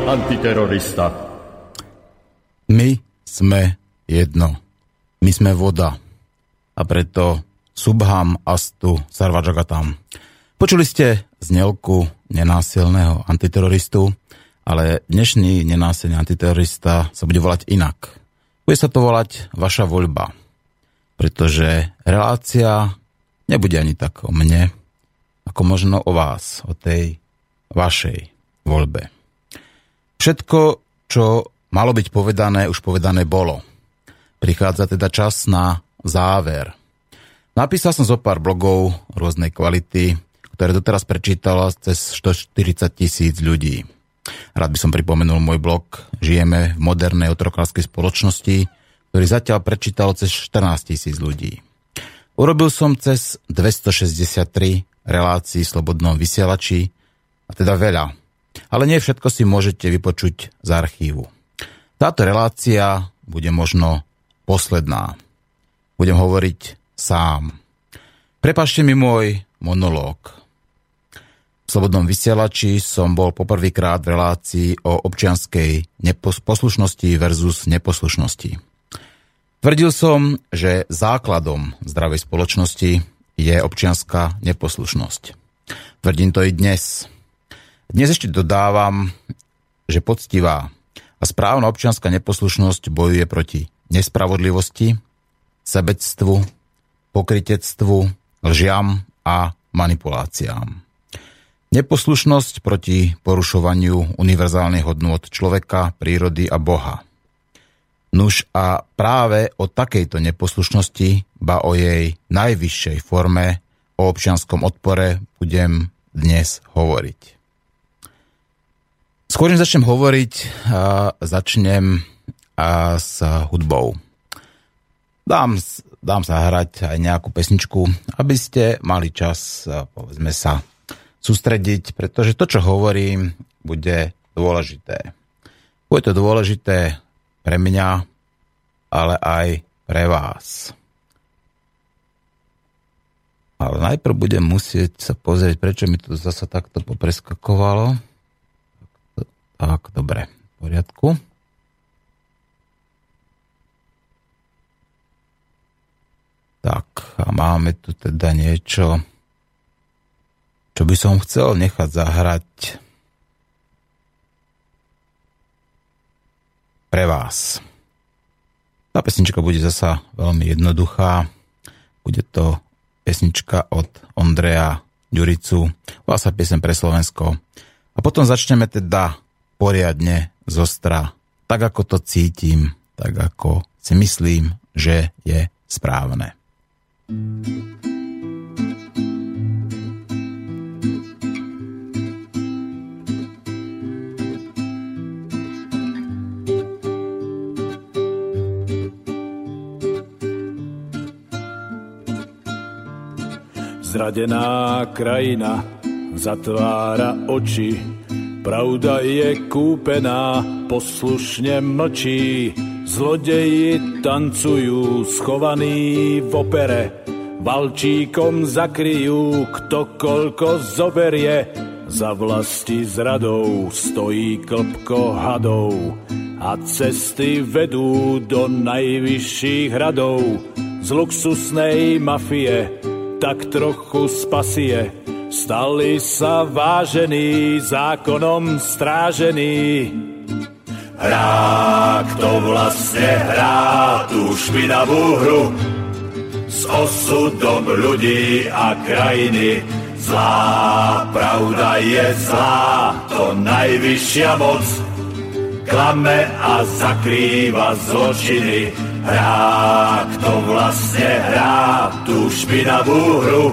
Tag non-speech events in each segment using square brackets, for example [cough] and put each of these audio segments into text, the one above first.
antiterorista. My sme jedno. My sme voda. A preto Subham Astu Sarvajagatam. Počuli ste znelku nenásilného antiteroristu, ale dnešný nenásilný antiterorista sa bude volať inak. Bude sa to volať vaša voľba. Pretože relácia nebude ani tak o mne, ako možno o vás, o tej vašej voľbe. Všetko, čo malo byť povedané, už povedané bolo. Prichádza teda čas na záver. Napísal som zo pár blogov rôznej kvality, ktoré doteraz prečítala cez 140 tisíc ľudí. Rád by som pripomenul môj blog Žijeme v modernej otrokárskej spoločnosti, ktorý zatiaľ prečítalo cez 14 tisíc ľudí. Urobil som cez 263 relácií v Slobodnom vysielači, a teda veľa. Ale nie všetko si môžete vypočuť z archívu. Táto relácia bude možno posledná. Budem hovoriť sám. Prepašte mi môj monológ. V Slobodnom vysielači som bol poprvýkrát v relácii o občianskej poslušnosti versus neposlušnosti. Tvrdil som, že základom zdravej spoločnosti je občianská neposlušnosť. Tvrdím to i dnes. Dnes ešte dodávam, že poctivá a správna občianská neposlušnosť bojuje proti nespravodlivosti, sebectvu, pokritectvu, lžiam a manipuláciám. Neposlušnosť proti porušovaniu univerzálnych hodnôt človeka, prírody a Boha. Nuž a práve o takejto neposlušnosti, ba o jej najvyššej forme, o občianskom odpore budem dnes hovoriť. Skôr než začnem hovoriť, začnem s hudbou. Dám, dám sa hrať aj nejakú pesničku, aby ste mali čas, povedzme sa, sústrediť, pretože to, čo hovorím, bude dôležité. Bude to dôležité pre mňa, ale aj pre vás. Ale najprv budem musieť sa pozrieť, prečo mi to zase takto popreskakovalo. Tak, dobre, v poriadku. Tak, a máme tu teda niečo, čo by som chcel nechať zahrať pre vás. Tá pesnička bude zasa veľmi jednoduchá. Bude to pesnička od Ondreja Ďuricu. Volá sa piesem pre Slovensko. A potom začneme teda poriadne zostra, tak ako to cítim, tak ako si myslím, že je správne. Zradená krajina zatvára oči, pravda je kúpená, poslušne mlčí. Zlodeji tancujú schovaní v opere, valčíkom zakryjú, kto koľko zoberie. Za vlasti zradou stojí klpko hadov a cesty vedú do najvyšších hradov z luxusnej mafie tak trochu spasie. Stali sa vážení, zákonom strážení. Hrá, kto vlastne hrá tú špinavú hru s osudom ľudí a krajiny. Zlá pravda je zlá, to najvyššia moc klame a zakrýva zločiny hrá, kto vlastne hrá tú špinavú hru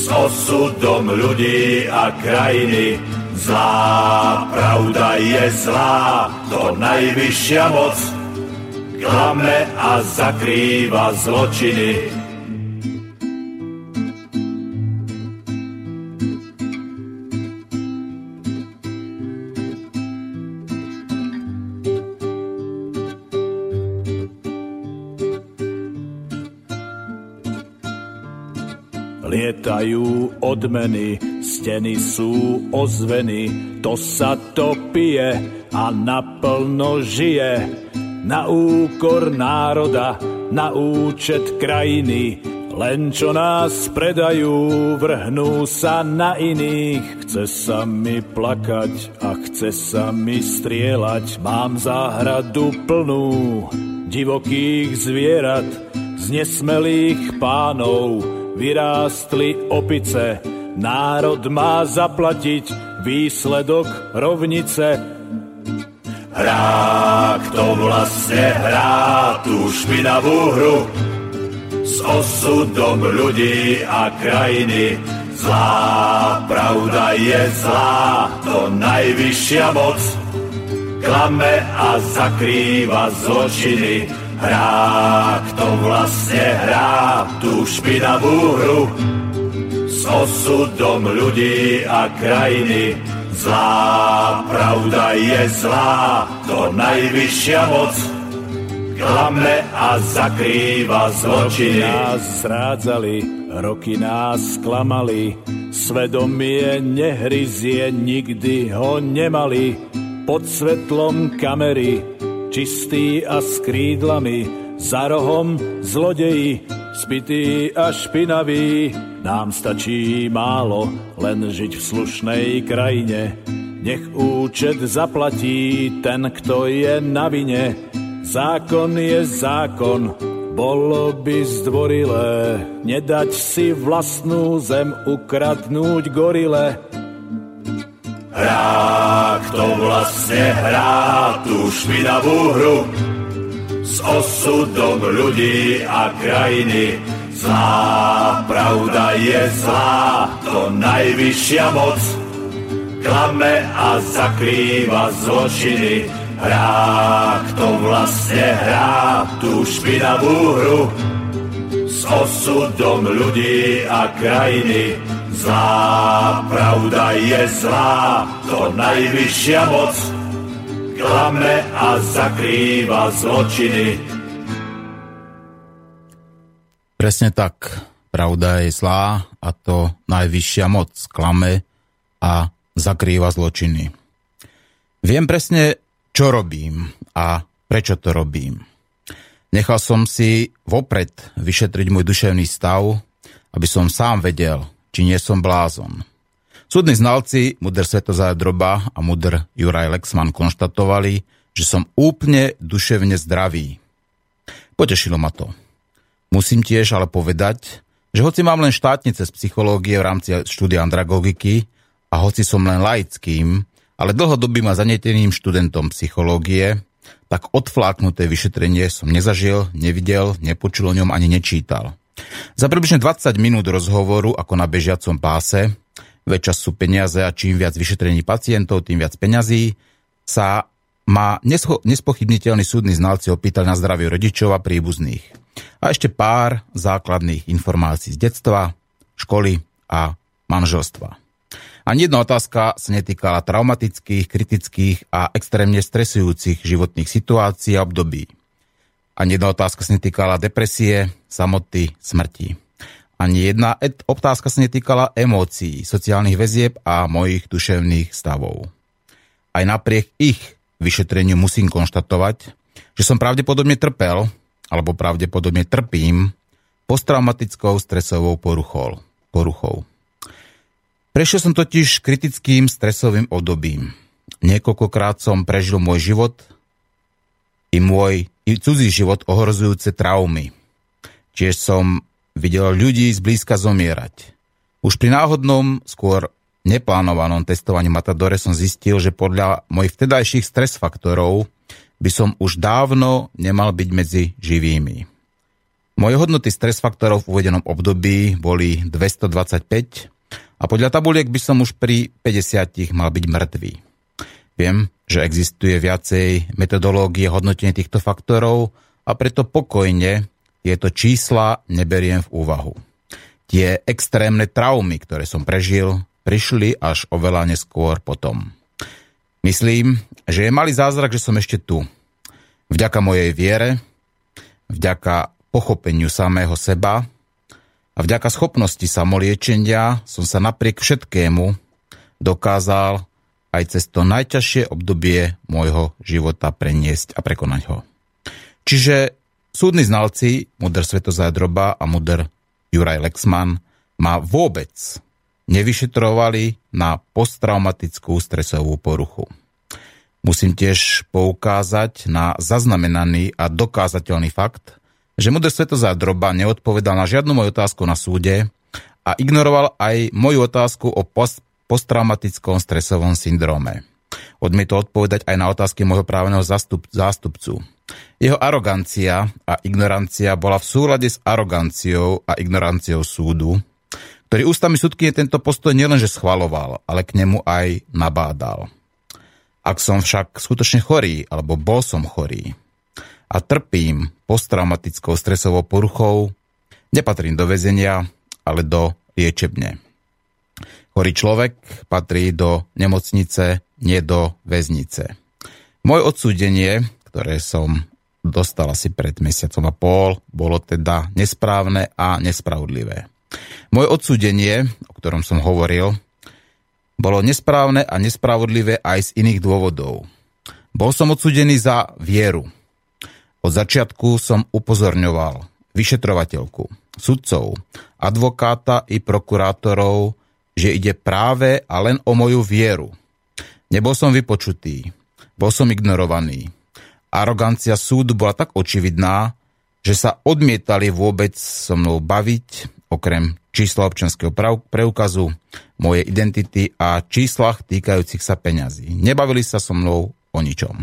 s osudom ľudí a krajiny. Zlá pravda je zlá, to najvyššia moc. Klame a zakrýva zločiny. Lietajú odmeny, steny sú ozveny, to sa to pije a naplno žije. Na úkor národa, na účet krajiny, len čo nás predajú, vrhnú sa na iných. Chce sa mi plakať a chce sa mi strieľať, mám záhradu plnú divokých zvierat, z nesmelých pánov, vyrástli opice. Národ má zaplatiť výsledok rovnice. Hrá, kto vlastne hrá tú špinavú hru s osudom ľudí a krajiny. Zlá pravda je zlá, to najvyššia moc. Klame a zakrýva zločiny hrá, kto vlastne hrá tú špinavú hru s osudom ľudí a krajiny. Zlá pravda je zlá, to najvyššia moc. Klame a zakrýva zločiny. Nás zrádzali, roky nás klamali, svedomie nehryzie, nikdy ho nemali. Pod svetlom kamery čistý a s krídlami, za rohom zlodeji, spitý a špinavý. Nám stačí málo, len žiť v slušnej krajine. Nech účet zaplatí ten, kto je na vine. Zákon je zákon, bolo by zdvorilé nedať si vlastnú zem ukradnúť gorile Hrá, kto vlastne hrá tú špinavú hru s osudom ľudí a krajiny. Zlá pravda je zlá, to najvyššia moc. Klame a zakrýva zločiny. Hrá, kto vlastne hrá tú špinavú hru s osudom ľudí a krajiny. Zlá pravda je zlá, to najvyššia moc. Klame a zakrýva zločiny. Presne tak. Pravda je zlá a to najvyššia moc klame a zakrýva zločiny. Viem presne, čo robím a prečo to robím. Nechal som si vopred vyšetriť môj duševný stav, aby som sám vedel, či nie som blázon. Súdni znalci Mudr Svetozája Droba a Mudr Juraj Lexman konštatovali, že som úplne duševne zdravý. Potešilo ma to. Musím tiež ale povedať, že hoci mám len štátnice z psychológie v rámci štúdia andragogiky a hoci som len laickým, ale dlhodobým a zaneteným študentom psychológie, tak odfláknuté vyšetrenie som nezažil, nevidel, nepočul o ňom ani nečítal. Za približne 20 minút rozhovoru, ako na bežiacom páse, väčšia sú peniaze a čím viac vyšetrení pacientov, tým viac peňazí, sa má nespochybniteľný súdny znalci opýtali na zdravie rodičov a príbuzných. A ešte pár základných informácií z detstva, školy a manželstva. Ani jedna otázka sa netýkala traumatických, kritických a extrémne stresujúcich životných situácií a období. Ani jedna otázka sa netýkala depresie, samoty, smrti. Ani jedna otázka sa netýkala emócií, sociálnych väzieb a mojich duševných stavov. Aj napriek ich vyšetreniu musím konštatovať, že som pravdepodobne trpel, alebo pravdepodobne trpím posttraumatickou stresovou poruchou. poruchou. Prešiel som totiž kritickým stresovým obdobím. Niekoľkokrát som prežil môj život i môj i cudzí život ohrozujúce traumy. Tiež som videl ľudí zblízka zomierať. Už pri náhodnom, skôr neplánovanom testovaní Matadore som zistil, že podľa mojich vtedajších stres faktorov by som už dávno nemal byť medzi živými. Moje hodnoty stres faktorov v uvedenom období boli 225 A podľa tabuliek by som už pri 50 mal byť mŕtvý. Viem, že existuje viacej metodológie hodnotenia týchto faktorov a preto pokojne tieto čísla neberiem v úvahu. Tie extrémne traumy, ktoré som prežil, prišli až oveľa neskôr potom. Myslím, že je malý zázrak, že som ešte tu. Vďaka mojej viere, vďaka pochopeniu samého seba a vďaka schopnosti samoliečenia som sa napriek všetkému dokázal aj cez to najťažšie obdobie môjho života preniesť a prekonať ho. Čiže súdni znalci, muder Svetozádroba a muder Juraj Lexman, ma vôbec nevyšetrovali na posttraumatickú stresovú poruchu. Musím tiež poukázať na zaznamenaný a dokázateľný fakt, že muder Svetozádroba neodpovedal na žiadnu moju otázku na súde a ignoroval aj moju otázku o post posttraumatickom stresovom syndróme. Odmietol odpovedať aj na otázky môjho právneho zastup, zástupcu. Jeho arogancia a ignorancia bola v súlade s aroganciou a ignoranciou súdu, ktorý ústami súdky tento postoj nielenže schvaloval, ale k nemu aj nabádal. Ak som však skutočne chorý, alebo bol som chorý a trpím posttraumatickou stresovou poruchou, nepatrím do väzenia, ale do liečebne. Chorý človek patrí do nemocnice, nie do väznice. Moje odsúdenie, ktoré som dostal asi pred mesiacom a pol, bolo teda nesprávne a nespravodlivé. Moje odsúdenie, o ktorom som hovoril, bolo nesprávne a nespravodlivé aj z iných dôvodov. Bol som odsúdený za vieru. Od začiatku som upozorňoval vyšetrovateľku, sudcov, advokáta i prokurátorov že ide práve a len o moju vieru. Nebol som vypočutý, bol som ignorovaný. Arogancia súdu bola tak očividná, že sa odmietali vôbec so mnou baviť, okrem čísla občanského preukazu, mojej identity a číslach týkajúcich sa peňazí. Nebavili sa so mnou o ničom.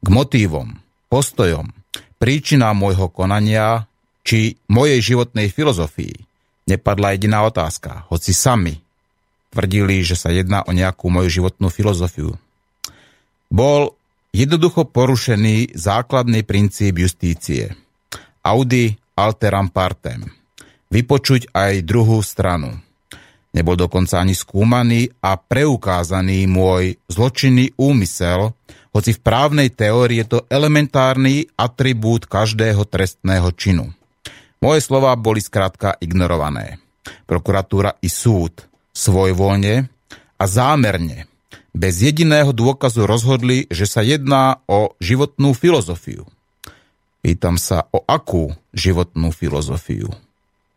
K motívom, postojom, príčinám môjho konania či mojej životnej filozofii nepadla jediná otázka, hoci sami tvrdili, že sa jedná o nejakú moju životnú filozofiu. Bol jednoducho porušený základný princíp justície. Audi alteram partem. Vypočuť aj druhú stranu. Nebol dokonca ani skúmaný a preukázaný môj zločinný úmysel, hoci v právnej teórii je to elementárny atribút každého trestného činu. Moje slova boli skrátka ignorované. Prokuratúra i súd svojvoľne a zámerne, bez jediného dôkazu rozhodli, že sa jedná o životnú filozofiu. Pýtam sa, o akú životnú filozofiu?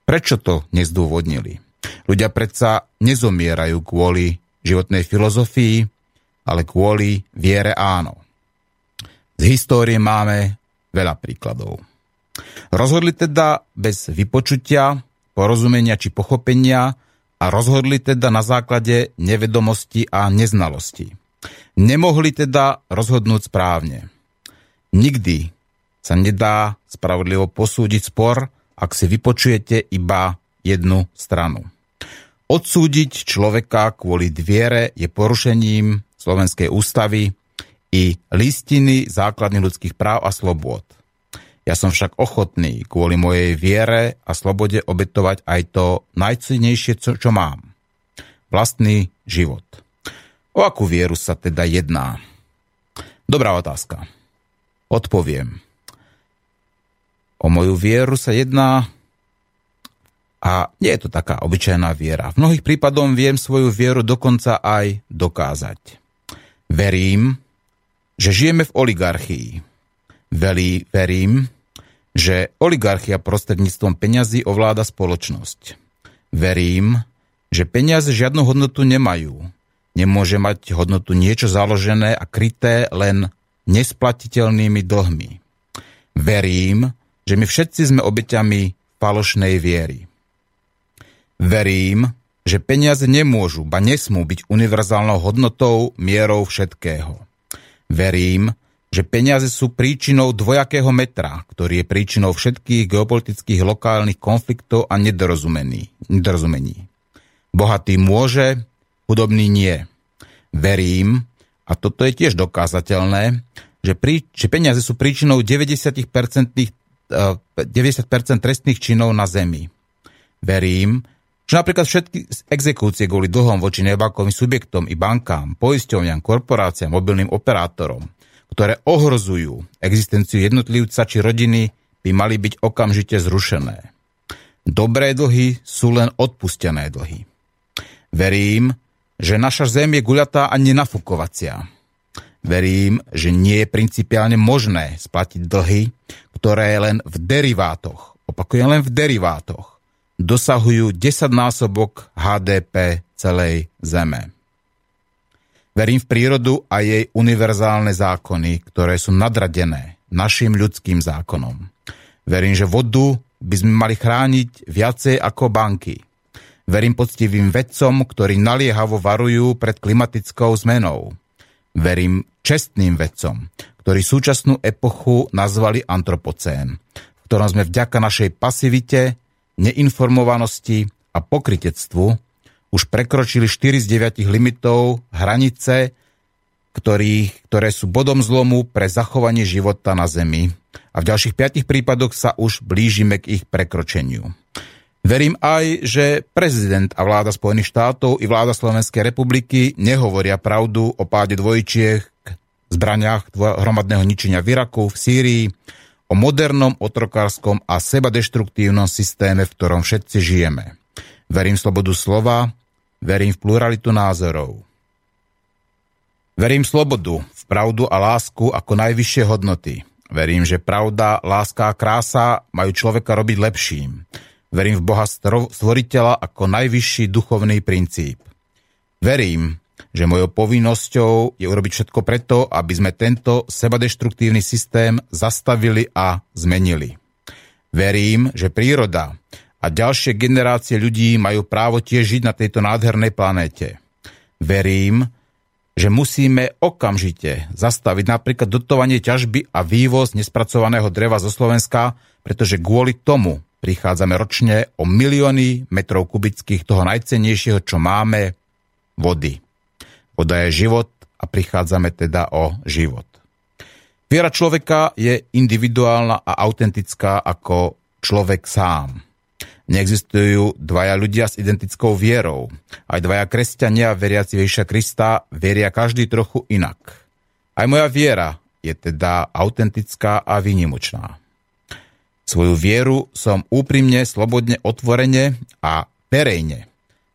Prečo to nezdôvodnili? Ľudia predsa nezomierajú kvôli životnej filozofii, ale kvôli viere áno. Z histórie máme veľa príkladov. Rozhodli teda bez vypočutia, porozumenia či pochopenia, a rozhodli teda na základe nevedomosti a neznalosti. Nemohli teda rozhodnúť správne. Nikdy sa nedá spravodlivo posúdiť spor, ak si vypočujete iba jednu stranu. Odsúdiť človeka kvôli dviere je porušením Slovenskej ústavy i listiny základných ľudských práv a slobôd. Ja som však ochotný kvôli mojej viere a slobode obetovať aj to najcennejšie, čo, čo mám. Vlastný život. O akú vieru sa teda jedná? Dobrá otázka. Odpoviem. O moju vieru sa jedná a nie je to taká obyčajná viera. V mnohých prípadoch viem svoju vieru dokonca aj dokázať. Verím, že žijeme v oligarchii. Velí, verím, že oligarchia prostredníctvom peňazí ovláda spoločnosť. Verím, že peniaze žiadnu hodnotu nemajú. Nemôže mať hodnotu niečo založené a kryté len nesplatiteľnými dlhmi. Verím, že my všetci sme obeťami falošnej viery. Verím, že peniaze nemôžu, ba nesmú byť univerzálnou hodnotou, mierou všetkého. Verím, že peniaze sú príčinou dvojakého metra, ktorý je príčinou všetkých geopolitických lokálnych konfliktov a nedorozumení. Bohatý môže, chudobný nie. Verím, a toto je tiež dokázateľné, že, pri, že peniaze sú príčinou 90%, 90% trestných činov na Zemi. Verím, že napríklad všetky exekúcie kvôli dlhom voči nebankovým subjektom i bankám, poisťovňam, korporáciám, mobilným operátorom, ktoré ohrozujú existenciu jednotlivca či rodiny, by mali byť okamžite zrušené. Dobré dlhy sú len odpustené dlhy. Verím, že naša zem je guľatá a nenafukovacia. Verím, že nie je principiálne možné splatiť dlhy, ktoré len v derivátoch, opakujem len v derivátoch, dosahujú 10 násobok HDP celej Zeme. Verím v prírodu a jej univerzálne zákony, ktoré sú nadradené našim ľudským zákonom. Verím, že vodu by sme mali chrániť viacej ako banky. Verím poctivým vedcom, ktorí naliehavo varujú pred klimatickou zmenou. Verím čestným vedcom, ktorí súčasnú epochu nazvali antropocén, v ktorom sme vďaka našej pasivite, neinformovanosti a pokritectvu už prekročili 4 z 9 limitov hranice, ktorých, ktoré sú bodom zlomu pre zachovanie života na Zemi a v ďalších piatich prípadoch sa už blížime k ich prekročeniu. Verím aj, že prezident a vláda Spojených štátov i vláda Slovenskej republiky nehovoria pravdu o páde dvojčiek, zbraniach hromadného ničenia v Iraku, v Sýrii, o modernom, otrokárskom a sebadeštruktívnom systéme, v ktorom všetci žijeme. Verím slobodu slova, verím v pluralitu názorov. Verím v slobodu, v pravdu a lásku ako najvyššie hodnoty. Verím, že pravda, láska a krása majú človeka robiť lepším. Verím v Boha stvoriteľa ako najvyšší duchovný princíp. Verím, že mojou povinnosťou je urobiť všetko preto, aby sme tento sebadeštruktívny systém zastavili a zmenili. Verím, že príroda a ďalšie generácie ľudí majú právo tiež žiť na tejto nádhernej planéte. Verím, že musíme okamžite zastaviť napríklad dotovanie ťažby a vývoz nespracovaného dreva zo Slovenska, pretože kvôli tomu prichádzame ročne o milióny metrov kubických toho najcennejšieho, čo máme, vody. Voda je život a prichádzame teda o život. Viera človeka je individuálna a autentická ako človek sám. Neexistujú dvaja ľudia s identickou vierou. Aj dvaja kresťania, veriaci Ježiša Krista, veria každý trochu inak. Aj moja viera je teda autentická a výnimočná. Svoju vieru som úprimne, slobodne, otvorene a verejne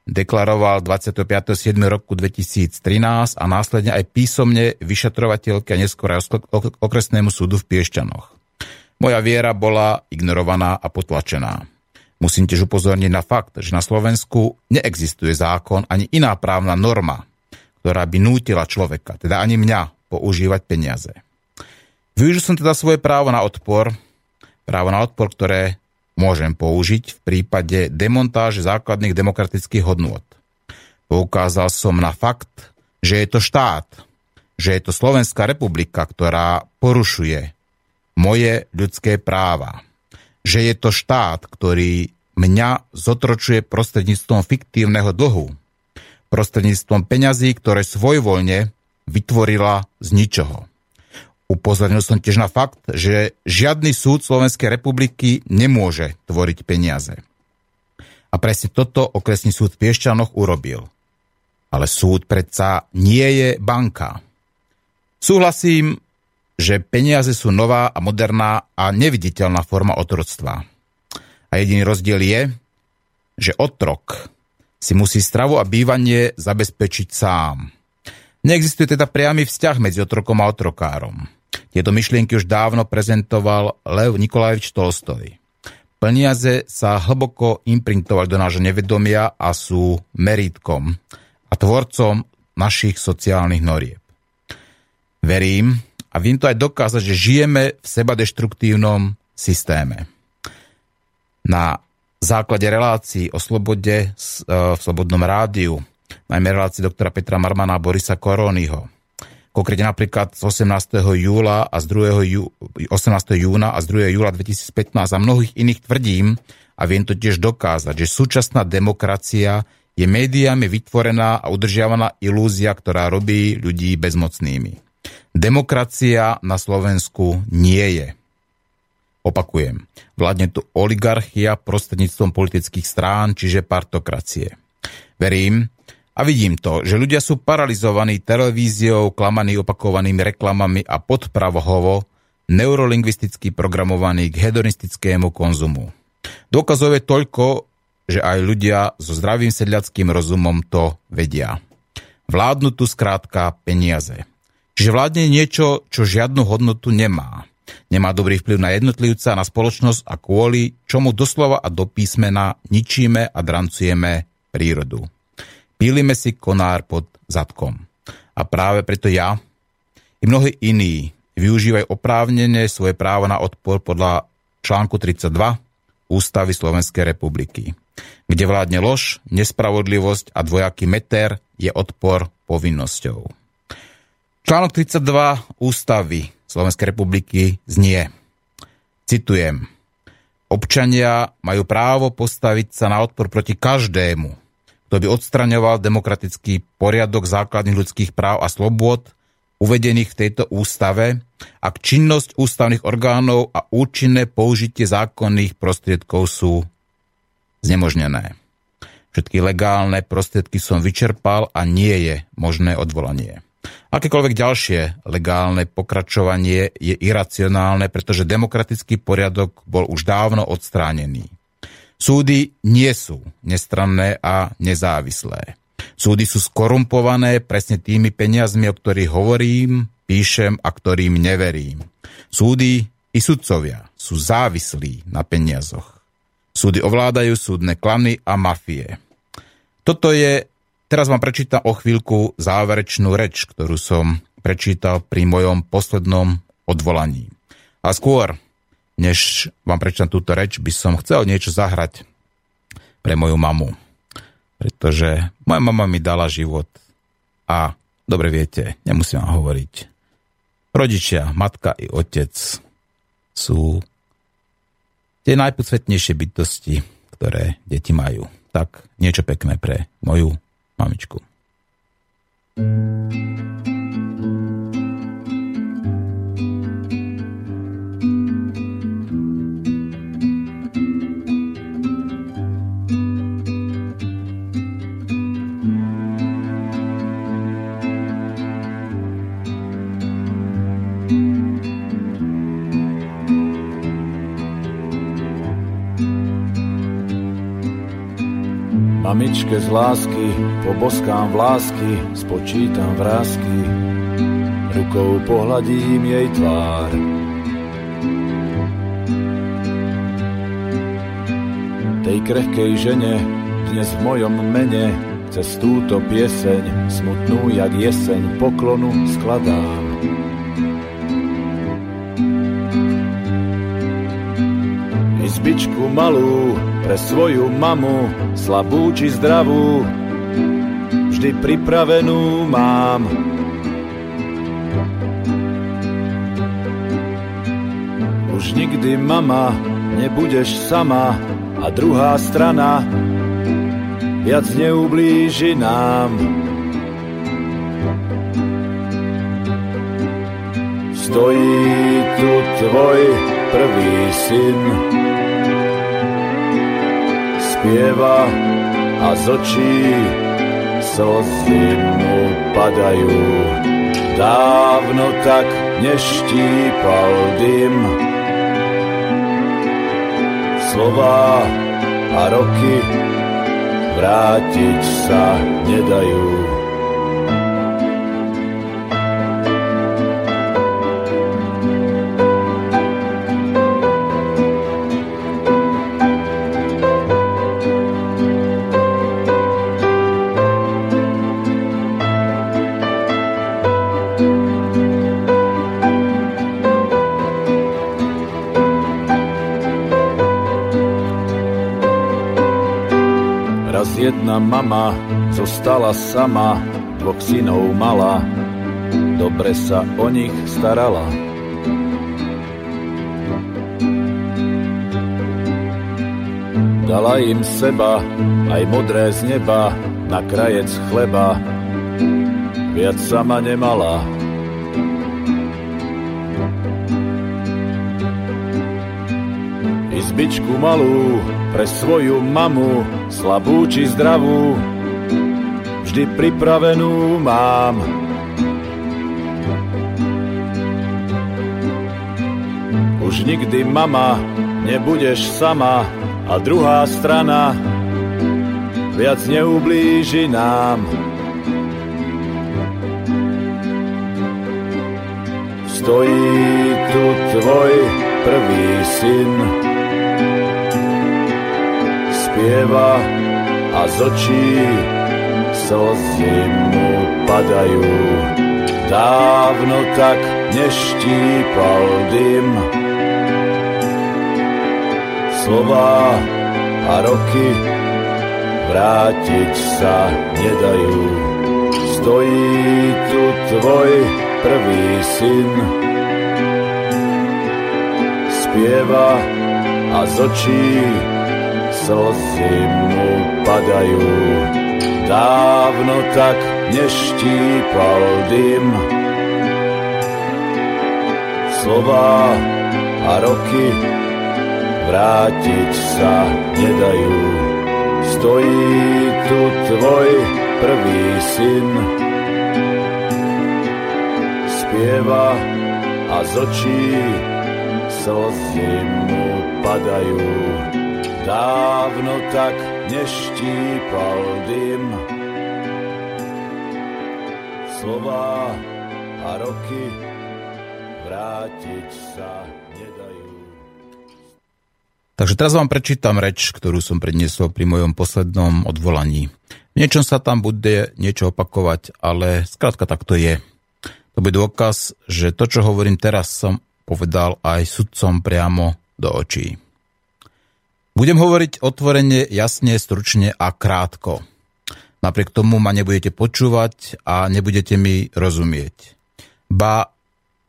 deklaroval 25.7. roku 2013 a následne aj písomne vyšetrovateľke a neskôr aj okresnému súdu v Piešťanoch. Moja viera bola ignorovaná a potlačená. Musím tiež upozorniť na fakt, že na Slovensku neexistuje zákon ani iná právna norma, ktorá by nútila človeka, teda ani mňa, používať peniaze. Využil som teda svoje právo na odpor, právo na odpor, ktoré môžem použiť v prípade demontáže základných demokratických hodnôt. Poukázal som na fakt, že je to štát, že je to Slovenská republika, ktorá porušuje moje ľudské práva že je to štát, ktorý mňa zotročuje prostredníctvom fiktívneho dlhu, prostredníctvom peňazí, ktoré svojvoľne vytvorila z ničoho. Upozornil som tiež na fakt, že žiadny súd Slovenskej republiky nemôže tvoriť peniaze. A presne toto okresný súd v Piešťanoch urobil. Ale súd predsa nie je banka. Súhlasím že peniaze sú nová a moderná a neviditeľná forma otroctva. A jediný rozdiel je, že otrok si musí stravu a bývanie zabezpečiť sám. Neexistuje teda priamy vzťah medzi otrokom a otrokárom. Tieto myšlienky už dávno prezentoval Lev Nikolajevič Tolstoj. Peniaze sa hlboko imprintovali do nášho nevedomia a sú merítkom a tvorcom našich sociálnych norieb. Verím, a viem to aj dokázať, že žijeme v sebadeštruktívnom systéme. Na základe relácií o slobode v Slobodnom rádiu, najmä relácii doktora Petra Marmana a Borisa Koronyho, konkrétne napríklad z 18. júla a z 2. Jú, 18. júna a z 2. júla 2015 a mnohých iných tvrdím, a viem to tiež dokázať, že súčasná demokracia je médiami vytvorená a udržiavaná ilúzia, ktorá robí ľudí bezmocnými. Demokracia na Slovensku nie je. Opakujem, vládne tu oligarchia prostredníctvom politických strán, čiže partokracie. Verím a vidím to, že ľudia sú paralizovaní televíziou, klamaní opakovanými reklamami a podpravohovo neurolingvisticky programovaní k hedonistickému konzumu. Dokazuje toľko, že aj ľudia so zdravým sedľackým rozumom to vedia. Vládnu tu skrátka peniaze. Čiže vládne niečo, čo žiadnu hodnotu nemá. Nemá dobrý vplyv na jednotlivca, na spoločnosť a kvôli čomu doslova a do písmena ničíme a drancujeme prírodu. Pílime si konár pod zadkom. A práve preto ja i mnohí iní využívajú oprávnenie svoje právo na odpor podľa článku 32 Ústavy Slovenskej republiky kde vládne lož, nespravodlivosť a dvojaký meter je odpor povinnosťou. Článok 32 Ústavy Slovenskej republiky znie, citujem, občania majú právo postaviť sa na odpor proti každému, kto by odstraňoval demokratický poriadok základných ľudských práv a slobôd uvedených v tejto ústave, ak činnosť ústavných orgánov a účinné použitie zákonných prostriedkov sú znemožnené. Všetky legálne prostriedky som vyčerpal a nie je možné odvolanie. Akékoľvek ďalšie legálne pokračovanie je iracionálne, pretože demokratický poriadok bol už dávno odstránený. Súdy nie sú nestranné a nezávislé. Súdy sú skorumpované presne tými peniazmi, o ktorých hovorím, píšem a ktorým neverím. Súdy i sudcovia sú závislí na peniazoch. Súdy ovládajú súdne klany a mafie. Toto je, teraz vám prečítam o chvíľku záverečnú reč, ktorú som prečítal pri mojom poslednom odvolaní. A skôr, než vám prečítam túto reč, by som chcel niečo zahrať pre moju mamu. Pretože moja mama mi dala život a dobre viete, nemusím vám hovoriť. Rodičia, matka i otec sú tie najpodsvetnejšie bytosti, ktoré deti majú. Tak niečo pekné pre moju mamičku. Mamičke z lásky, poboskám vlásky, spočítam vrázky, rukou pohľadím jej tvár. Tej krehkej žene, dnes v mojom mene, cez túto pieseň, smutnú jak jeseň, poklonu skladám. Izbičku malú, pre svoju mamu, slabú či zdravú, vždy pripravenú mám. Už nikdy, mama, nebudeš sama a druhá strana viac neublíži nám. Stojí tu tvoj prvý syn, spieva a z očí slzy mu padajú. Dávno tak neštípal dym. Slova a roky vrátiť sa nedajú. Mama zostala sama, dvoch synov mala, dobre sa o nich starala. Dala im seba, aj modré z neba, na krajec chleba. Viac sama nemala. Izbičku malú pre svoju mamu, slabú či zdravú, vždy pripravenú mám. Už nikdy mama, nebudeš sama, a druhá strana viac neublíži nám. Stojí tu tvoj prvý syn, spieva a z očí slzy mu padajú. Dávno tak neštípal dym, slova a roky vrátiť sa nedajú. Stojí tu tvoj prvý syn, spieva a z očí slzy mu padajú. Dávno tak neštípal dym, slova a roky vrátiť sa nedajú. Stojí tu tvoj prvý syn, spieva a z očí slzy mu padajú. Dávno tak neštípal dym, slova a roky vrátiť sa Takže teraz vám prečítam reč, ktorú som predniesol pri mojom poslednom odvolaní. V niečom sa tam bude niečo opakovať, ale skrátka tak to je. To bude dôkaz, že to, čo hovorím teraz, som povedal aj sudcom priamo do očí. Budem hovoriť otvorene, jasne, stručne a krátko. Napriek tomu ma nebudete počúvať a nebudete mi rozumieť. Ba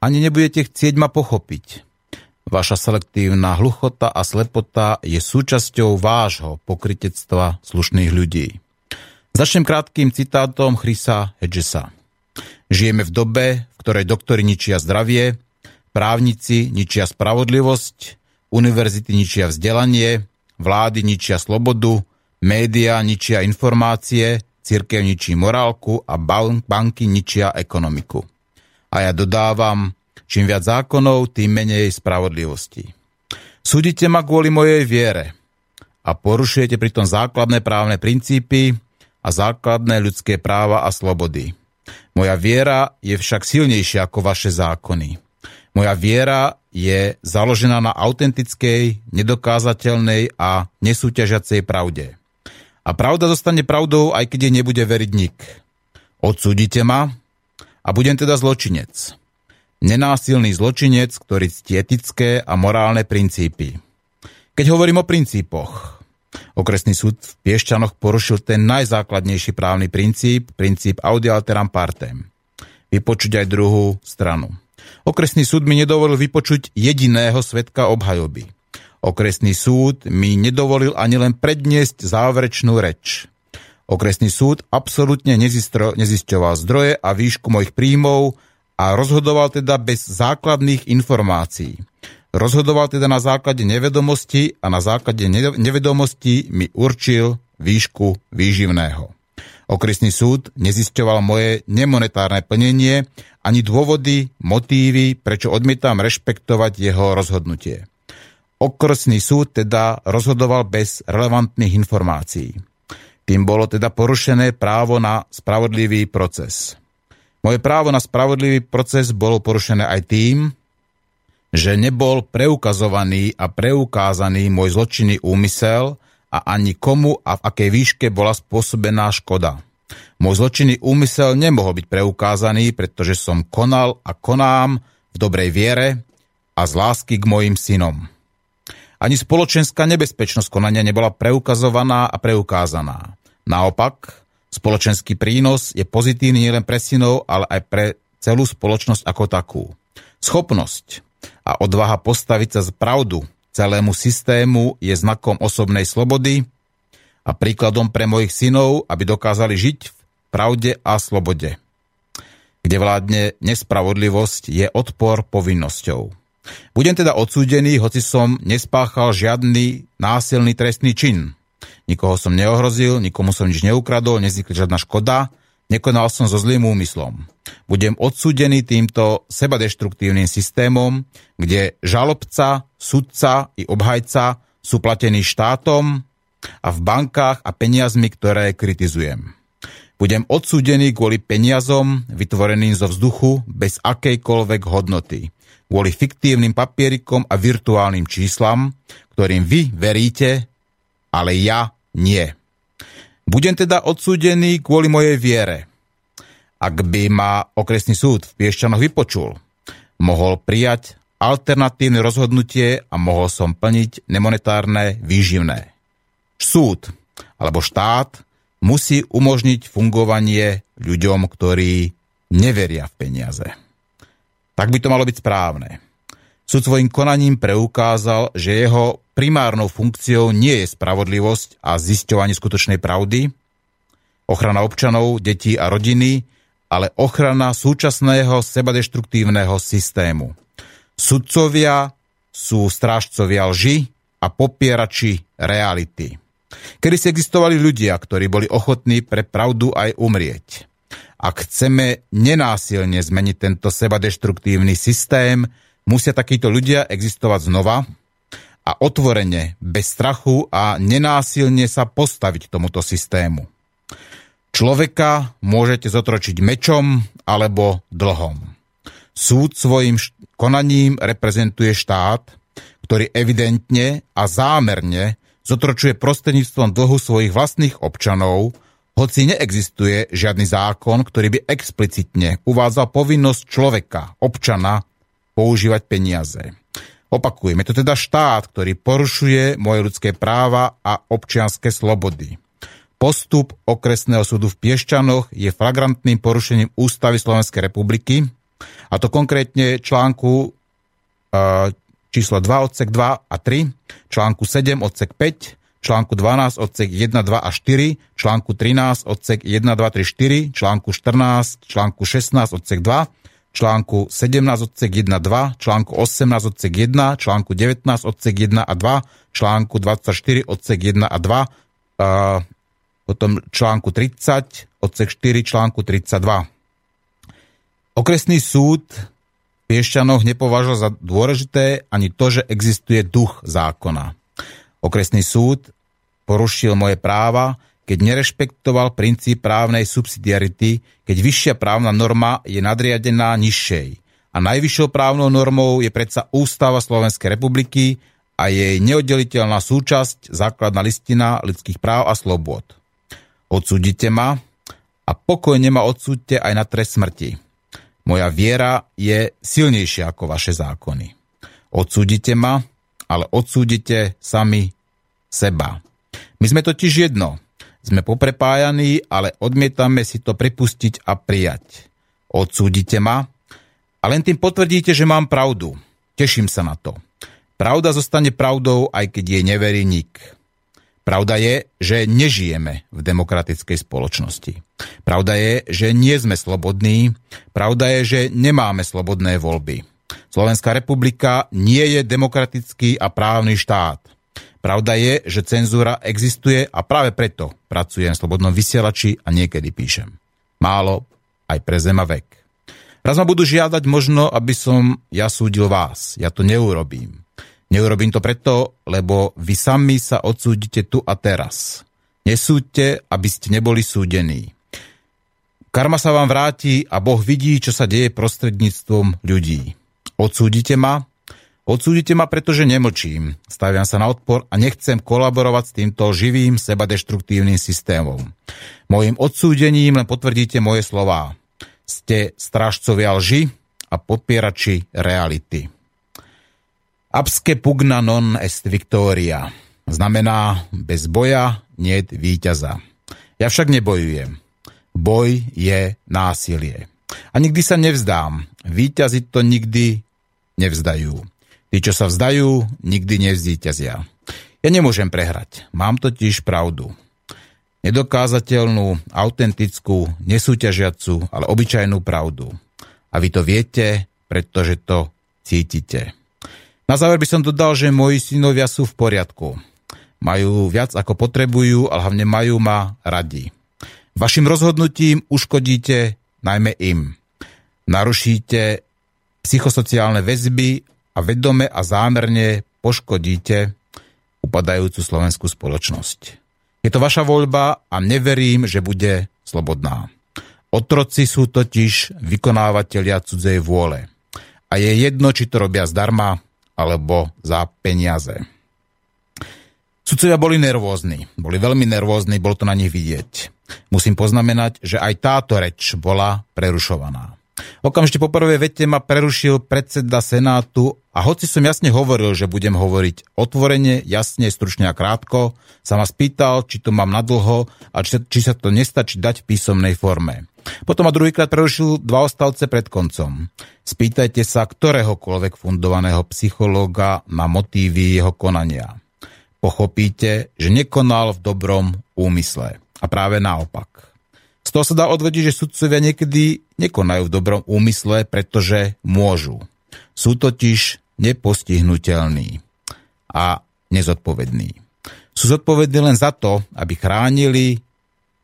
ani nebudete chcieť ma pochopiť. Vaša selektívna hluchota a slepota je súčasťou vášho pokritectva slušných ľudí. Začnem krátkým citátom Chrisa Hedgesa. Žijeme v dobe, v ktorej doktori ničia zdravie, právnici ničia spravodlivosť, univerzity ničia vzdelanie, vlády ničia slobodu, média ničia informácie, církev ničí morálku a banky ničia ekonomiku. A ja dodávam, Čím viac zákonov, tým menej spravodlivosti. Súdite ma kvôli mojej viere a porušujete pritom základné právne princípy a základné ľudské práva a slobody. Moja viera je však silnejšia ako vaše zákony. Moja viera je založená na autentickej, nedokázateľnej a nesúťažiacej pravde. A pravda zostane pravdou, aj keď jej nebude veriť nik. Odsúdite ma a budem teda zločinec nenásilný zločinec, ktorý ctí etické a morálne princípy. Keď hovorím o princípoch, okresný súd v Piešťanoch porušil ten najzákladnejší právny princíp, princíp audi alteram partem. Vypočuť aj druhú stranu. Okresný súd mi nedovolil vypočuť jediného svetka obhajoby. Okresný súd mi nedovolil ani len predniesť záverečnú reč. Okresný súd absolútne nezisťoval zdroje a výšku mojich príjmov, a rozhodoval teda bez základných informácií. Rozhodoval teda na základe nevedomosti a na základe nevedomosti mi určil výšku výživného. Okresný súd nezisťoval moje nemonetárne plnenie ani dôvody, motívy, prečo odmietam rešpektovať jeho rozhodnutie. Okresný súd teda rozhodoval bez relevantných informácií. Tým bolo teda porušené právo na spravodlivý proces. Moje právo na spravodlivý proces bolo porušené aj tým, že nebol preukazovaný a preukázaný môj zločinný úmysel a ani komu a v akej výške bola spôsobená škoda. Môj zločinný úmysel nemohol byť preukázaný, pretože som konal a konám v dobrej viere a z lásky k mojim synom. Ani spoločenská nebezpečnosť konania nebola preukazovaná a preukázaná. Naopak, Spoločenský prínos je pozitívny nielen pre synov, ale aj pre celú spoločnosť ako takú. Schopnosť a odvaha postaviť sa z pravdu celému systému je znakom osobnej slobody a príkladom pre mojich synov, aby dokázali žiť v pravde a slobode. Kde vládne nespravodlivosť, je odpor povinnosťou. Budem teda odsúdený, hoci som nespáchal žiadny násilný trestný čin. Nikoho som neohrozil, nikomu som nič neukradol, neznikla žiadna škoda, nekonal som so zlým úmyslom. Budem odsúdený týmto sebadeštruktívnym systémom, kde žalobca, sudca i obhajca sú platení štátom a v bankách a peniazmi, ktoré kritizujem. Budem odsúdený kvôli peniazom vytvoreným zo vzduchu bez akejkoľvek hodnoty. Kvôli fiktívnym papierikom a virtuálnym číslam, ktorým vy veríte, ale ja nie. Budem teda odsúdený kvôli mojej viere. Ak by ma okresný súd v Piešťanoch vypočul, mohol prijať alternatívne rozhodnutie a mohol som plniť nemonetárne výživné. Súd alebo štát musí umožniť fungovanie ľuďom, ktorí neveria v peniaze. Tak by to malo byť správne. Súd svojim konaním preukázal, že jeho primárnou funkciou nie je spravodlivosť a zisťovanie skutočnej pravdy, ochrana občanov, detí a rodiny, ale ochrana súčasného sebadeštruktívneho systému. Sudcovia sú strážcovia lži a popierači reality. Kedy si existovali ľudia, ktorí boli ochotní pre pravdu aj umrieť. Ak chceme nenásilne zmeniť tento sebadeštruktívny systém, musia takíto ľudia existovať znova a otvorene, bez strachu a nenásilne sa postaviť tomuto systému. Človeka môžete zotročiť mečom alebo dlhom. Súd svojim konaním reprezentuje štát, ktorý evidentne a zámerne zotročuje prostredníctvom dlhu svojich vlastných občanov, hoci neexistuje žiadny zákon, ktorý by explicitne uvádzal povinnosť človeka, občana, používať peniaze. Opakujem, je to teda štát, ktorý porušuje moje ľudské práva a občianské slobody. Postup okresného súdu v Piešťanoch je flagrantným porušením Ústavy Slovenskej republiky, a to konkrétne článku uh, číslo 2 odsek 2 a 3, článku 7 odsek 5, článku 12 odsek 1, 2 a 4, článku 13 odsek 1, 2, 3, 4, článku 14, článku 16 odsek 2, článku 17 odsek 1, 2, článku 18 odsek 1, článku 19 odsek 1 a 2, článku 24 odsek 1 a 2, uh, potom článku 30 odsek 4, článku 32. Okresný súd Piešťanoch nepovažoval za dôležité ani to, že existuje duch zákona. Okresný súd porušil moje práva, keď nerešpektoval princíp právnej subsidiarity, keď vyššia právna norma je nadriadená nižšej. A najvyššou právnou normou je predsa Ústava Slovenskej republiky a jej neoddeliteľná súčasť základná listina ľudských práv a slobôd. Odsúdite ma a pokojne ma odsúďte aj na trest smrti. Moja viera je silnejšia ako vaše zákony. Odsúdite ma, ale odsúdite sami seba. My sme totiž jedno. Sme poprepájaní, ale odmietame si to pripustiť a prijať. Odsúdite ma a len tým potvrdíte, že mám pravdu. Teším sa na to. Pravda zostane pravdou, aj keď jej neverí nik. Pravda je, že nežijeme v demokratickej spoločnosti. Pravda je, že nie sme slobodní. Pravda je, že nemáme slobodné voľby. Slovenská republika nie je demokratický a právny štát. Pravda je, že cenzúra existuje a práve preto pracujem v slobodnom vysielači a niekedy píšem. Málo aj pre zema vek. Raz ma budú žiadať možno, aby som ja súdil vás. Ja to neurobím. Neurobím to preto, lebo vy sami sa odsúdite tu a teraz. Nesúďte, aby ste neboli súdení. Karma sa vám vráti a Boh vidí, čo sa deje prostredníctvom ľudí. Odsúdite ma? Odsúdite ma, pretože nemlčím. Staviam sa na odpor a nechcem kolaborovať s týmto živým, sebadeštruktívnym systémom. Mojím odsúdením len potvrdíte moje slová. Ste strážcovia lži a popierači reality. Abske pugna non est victoria. Znamená, bez boja nie víťaza. Ja však nebojujem. Boj je násilie. A nikdy sa nevzdám. Výťazi to nikdy nevzdajú. Tí, čo sa vzdajú, nikdy nevzdíťazia. Ja nemôžem prehrať. Mám totiž pravdu. Nedokázateľnú, autentickú, nesúťažiacu, ale obyčajnú pravdu. A vy to viete, pretože to cítite. Na záver by som dodal, že moji synovia sú v poriadku. Majú viac ako potrebujú, ale hlavne majú ma radi. Vašim rozhodnutím uškodíte najmä im. Narušíte psychosociálne väzby a vedome a zámerne poškodíte upadajúcu slovenskú spoločnosť. Je to vaša voľba a neverím, že bude slobodná. Otroci sú totiž vykonávateľia cudzej vôle. A je jedno, či to robia zdarma alebo za peniaze. Sudcovia boli nervózni, boli veľmi nervózni, bolo to na nich vidieť. Musím poznamenať, že aj táto reč bola prerušovaná. Okamžite po prvej vete ma prerušil predseda Senátu a hoci som jasne hovoril, že budem hovoriť otvorene, jasne, stručne a krátko, sa ma spýtal, či to mám nadlho a či, či sa to nestačí dať v písomnej forme. Potom ma druhýkrát prerušil dva ostavce pred koncom. Spýtajte sa ktoréhokoľvek fundovaného psychológa na motívy jeho konania. Pochopíte, že nekonal v dobrom úmysle. A práve naopak. Z toho sa dá odvediť, že sudcovia niekedy nekonajú v dobrom úmysle, pretože môžu. Sú totiž nepostihnutelní a nezodpovední. Sú zodpovední len za to, aby chránili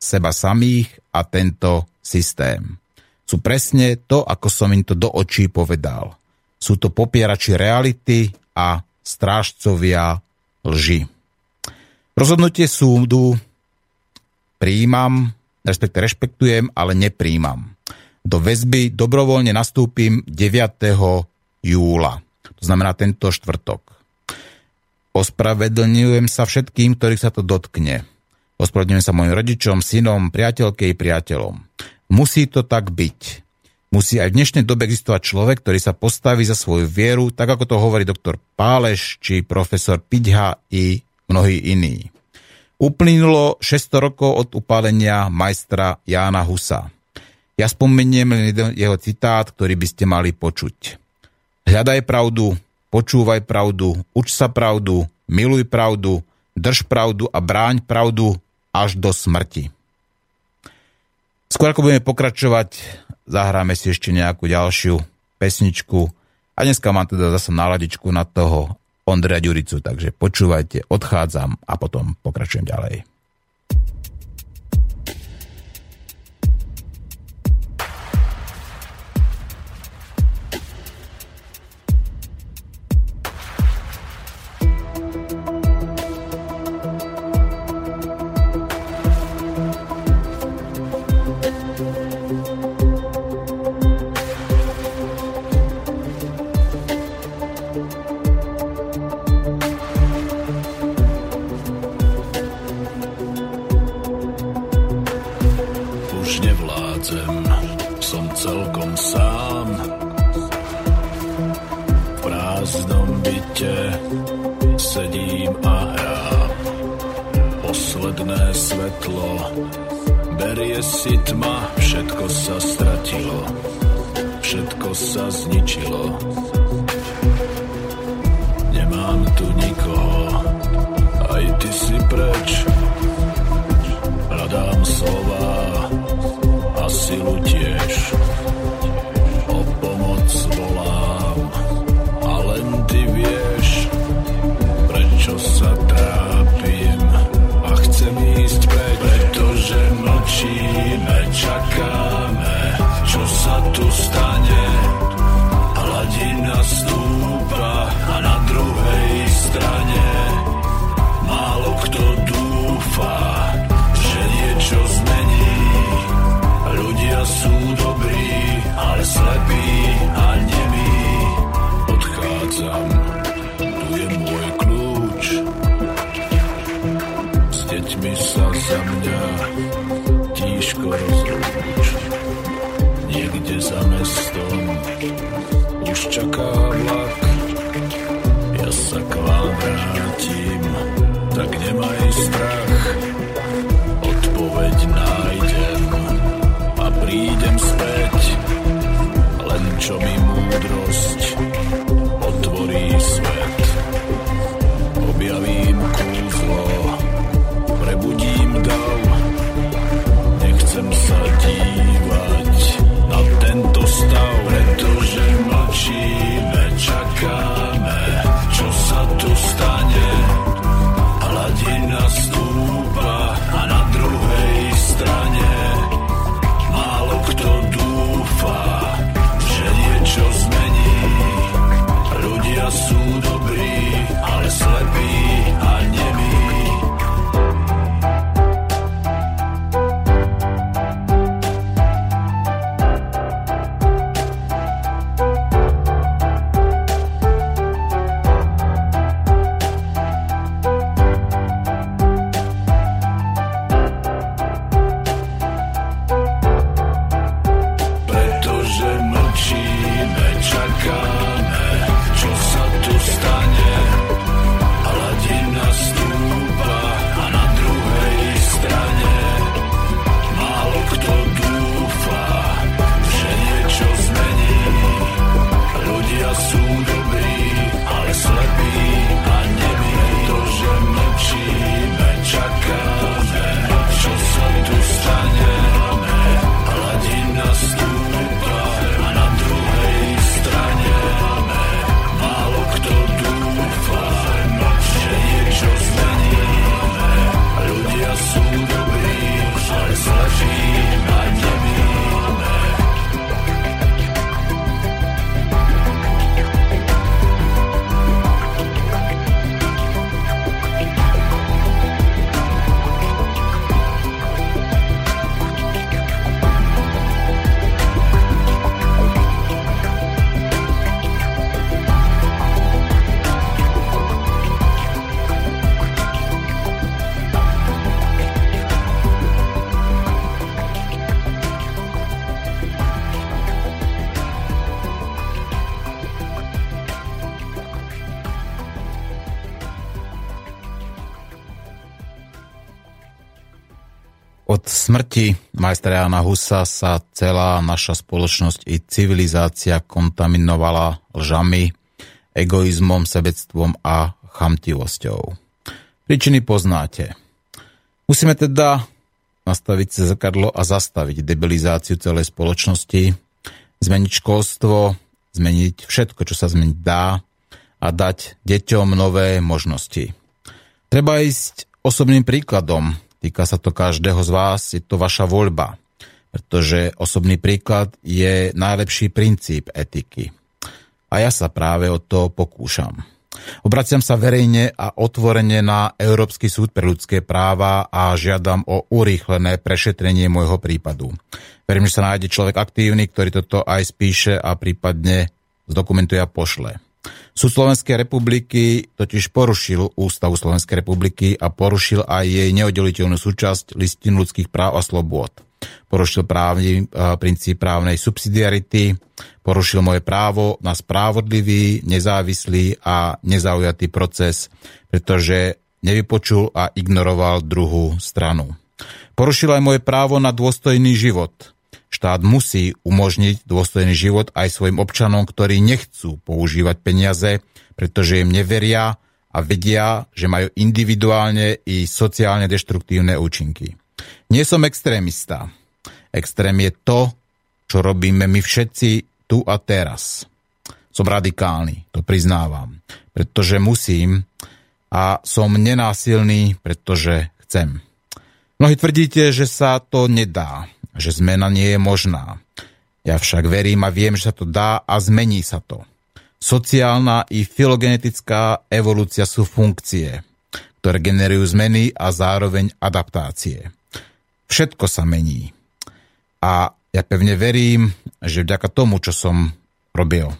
seba samých a tento systém. Sú presne to, ako som im to do očí povedal. Sú to popierači reality a strážcovia lži. Rozhodnutie súdu príjmam respektive rešpektujem, ale nepríjmam. Do väzby dobrovoľne nastúpim 9. júla, to znamená tento štvrtok. Ospravedlňujem sa všetkým, ktorých sa to dotkne. Ospravedlňujem sa mojim rodičom, synom, priateľke i priateľom. Musí to tak byť. Musí aj v dnešnej dobe existovať človek, ktorý sa postaví za svoju vieru, tak ako to hovorí doktor Páleš či profesor Piďha i mnohí iní. Uplynulo 600 rokov od upálenia majstra Jána Husa. Ja spomeniem len jeho citát, ktorý by ste mali počuť. Hľadaj pravdu, počúvaj pravdu, uč sa pravdu, miluj pravdu, drž pravdu a bráň pravdu až do smrti. Skôr ako budeme pokračovať, zahráme si ešte nejakú ďalšiu pesničku. A dneska mám teda zase náladičku na toho Ondreja Ďuricu, takže počúvajte, odchádzam a potom pokračujem ďalej. Smrti majstra Jana Husa sa celá naša spoločnosť i civilizácia kontaminovala lžami, egoizmom, sebectvom a chamtivosťou. Príčiny poznáte. Musíme teda nastaviť sa zrkadlo a zastaviť debilizáciu celej spoločnosti, zmeniť školstvo, zmeniť všetko, čo sa zmeniť dá a dať deťom nové možnosti. Treba ísť osobným príkladom, Týka sa to každého z vás, je to vaša voľba, pretože osobný príklad je najlepší princíp etiky. A ja sa práve o to pokúšam. Obraciam sa verejne a otvorene na Európsky súd pre ľudské práva a žiadam o urýchlené prešetrenie môjho prípadu. Verím, že sa nájde človek aktívny, ktorý toto aj spíše a prípadne zdokumentuje a pošle. Súd Slovenskej republiky totiž porušil Ústavu Slovenskej republiky a porušil aj jej neoddeliteľnú súčasť listin ľudských práv a slobôd. Porušil právny, princíp právnej subsidiarity, porušil moje právo na spravodlivý, nezávislý a nezaujatý proces, pretože nevypočul a ignoroval druhú stranu. Porušil aj moje právo na dôstojný život – Štát musí umožniť dôstojný život aj svojim občanom, ktorí nechcú používať peniaze, pretože im neveria a vedia, že majú individuálne i sociálne deštruktívne účinky. Nie som extrémista. Extrém je to, čo robíme my všetci tu a teraz. Som radikálny, to priznávam, pretože musím a som nenásilný, pretože chcem. Mnohí tvrdíte, že sa to nedá, že zmena nie je možná. Ja však verím a viem, že sa to dá a zmení sa to. Sociálna i filogenetická evolúcia sú funkcie, ktoré generujú zmeny a zároveň adaptácie. Všetko sa mení. A ja pevne verím, že vďaka tomu, čo som robil,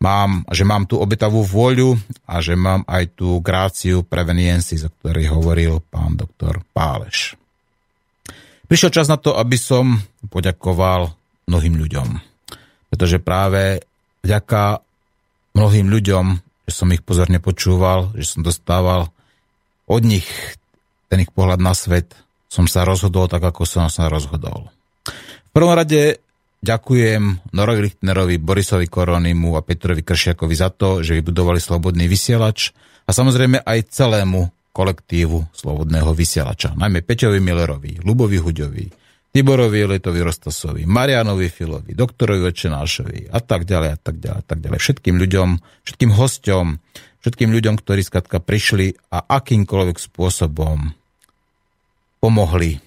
mám, že mám tú obetavú vôľu a že mám aj tú gráciu preveniency, o ktorej hovoril pán doktor Páleš. Prišiel čas na to, aby som poďakoval mnohým ľuďom. Pretože práve vďaka mnohým ľuďom, že som ich pozorne počúval, že som dostával od nich ten ich pohľad na svet, som sa rozhodol tak, ako som sa rozhodol. V prvom rade ďakujem Norovi Lichtnerovi, Borisovi Koronimu a Petrovi Kršiakovi za to, že vybudovali slobodný vysielač a samozrejme aj celému kolektívu Slobodného vysielača. Najmä Peťovi Millerovi, Lubovi Huďovi, Tiborovi Letovi Rostasovi, Marianovi Filovi, doktorovi Večenášovi a tak ďalej a tak ďalej a tak ďalej. Všetkým ľuďom, všetkým hosťom, všetkým ľuďom, ktorí skratka prišli a akýmkoľvek spôsobom pomohli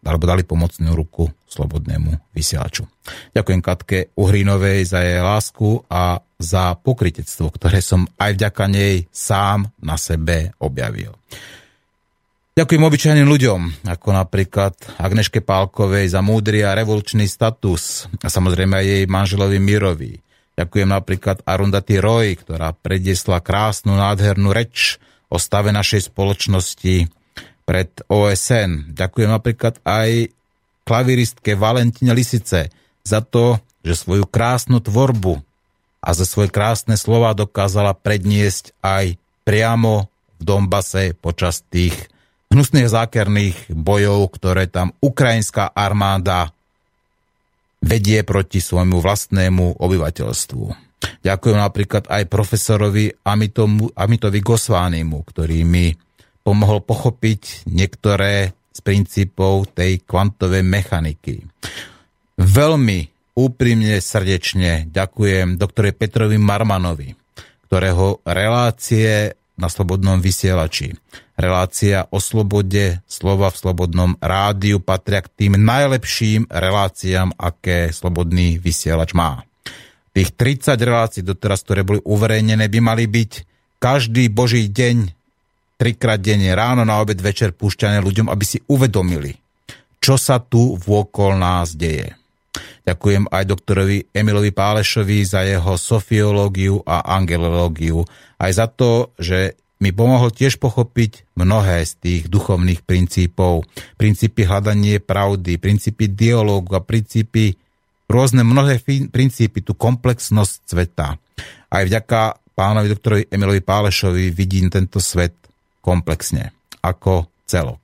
alebo dali pomocnú ruku slobodnému vysielaču. Ďakujem Katke Uhrinovej za jej lásku a za pokritectvo, ktoré som aj vďaka nej sám na sebe objavil. Ďakujem obyčajným ľuďom, ako napríklad Agneške Pálkovej za múdry a revolučný status a samozrejme aj jej manželovi Mirovi. Ďakujem napríklad Arundati Roy, ktorá prediesla krásnu, nádhernú reč o stave našej spoločnosti pred OSN. Ďakujem napríklad aj klaviristke Valentine Lisice za to, že svoju krásnu tvorbu a za svoje krásne slova dokázala predniesť aj priamo v Dombase počas tých hnusných zákerných bojov, ktoré tam ukrajinská armáda vedie proti svojmu vlastnému obyvateľstvu. Ďakujem napríklad aj profesorovi Amitomu, Amitovi Gosvánimu, ktorý mi pomohol pochopiť niektoré z princípov tej kvantovej mechaniky. Veľmi úprimne, srdečne ďakujem doktore Petrovi Marmanovi, ktorého relácie na Slobodnom vysielači, relácia o slobode slova v Slobodnom rádiu patria k tým najlepším reláciám, aké Slobodný vysielač má. Tých 30 relácií doteraz, ktoré boli uverejnené, by mali byť každý boží deň trikrát denne, ráno, na obed, večer púšťané ľuďom, aby si uvedomili, čo sa tu vôkol nás deje. Ďakujem aj doktorovi Emilovi Pálešovi za jeho sofiológiu a angelológiu, aj za to, že mi pomohol tiež pochopiť mnohé z tých duchovných princípov. Princípy hľadanie pravdy, princípy dialógu a princípy, rôzne mnohé princípy, tú komplexnosť sveta. Aj vďaka pánovi doktorovi Emilovi Pálešovi vidím tento svet komplexne, ako celok.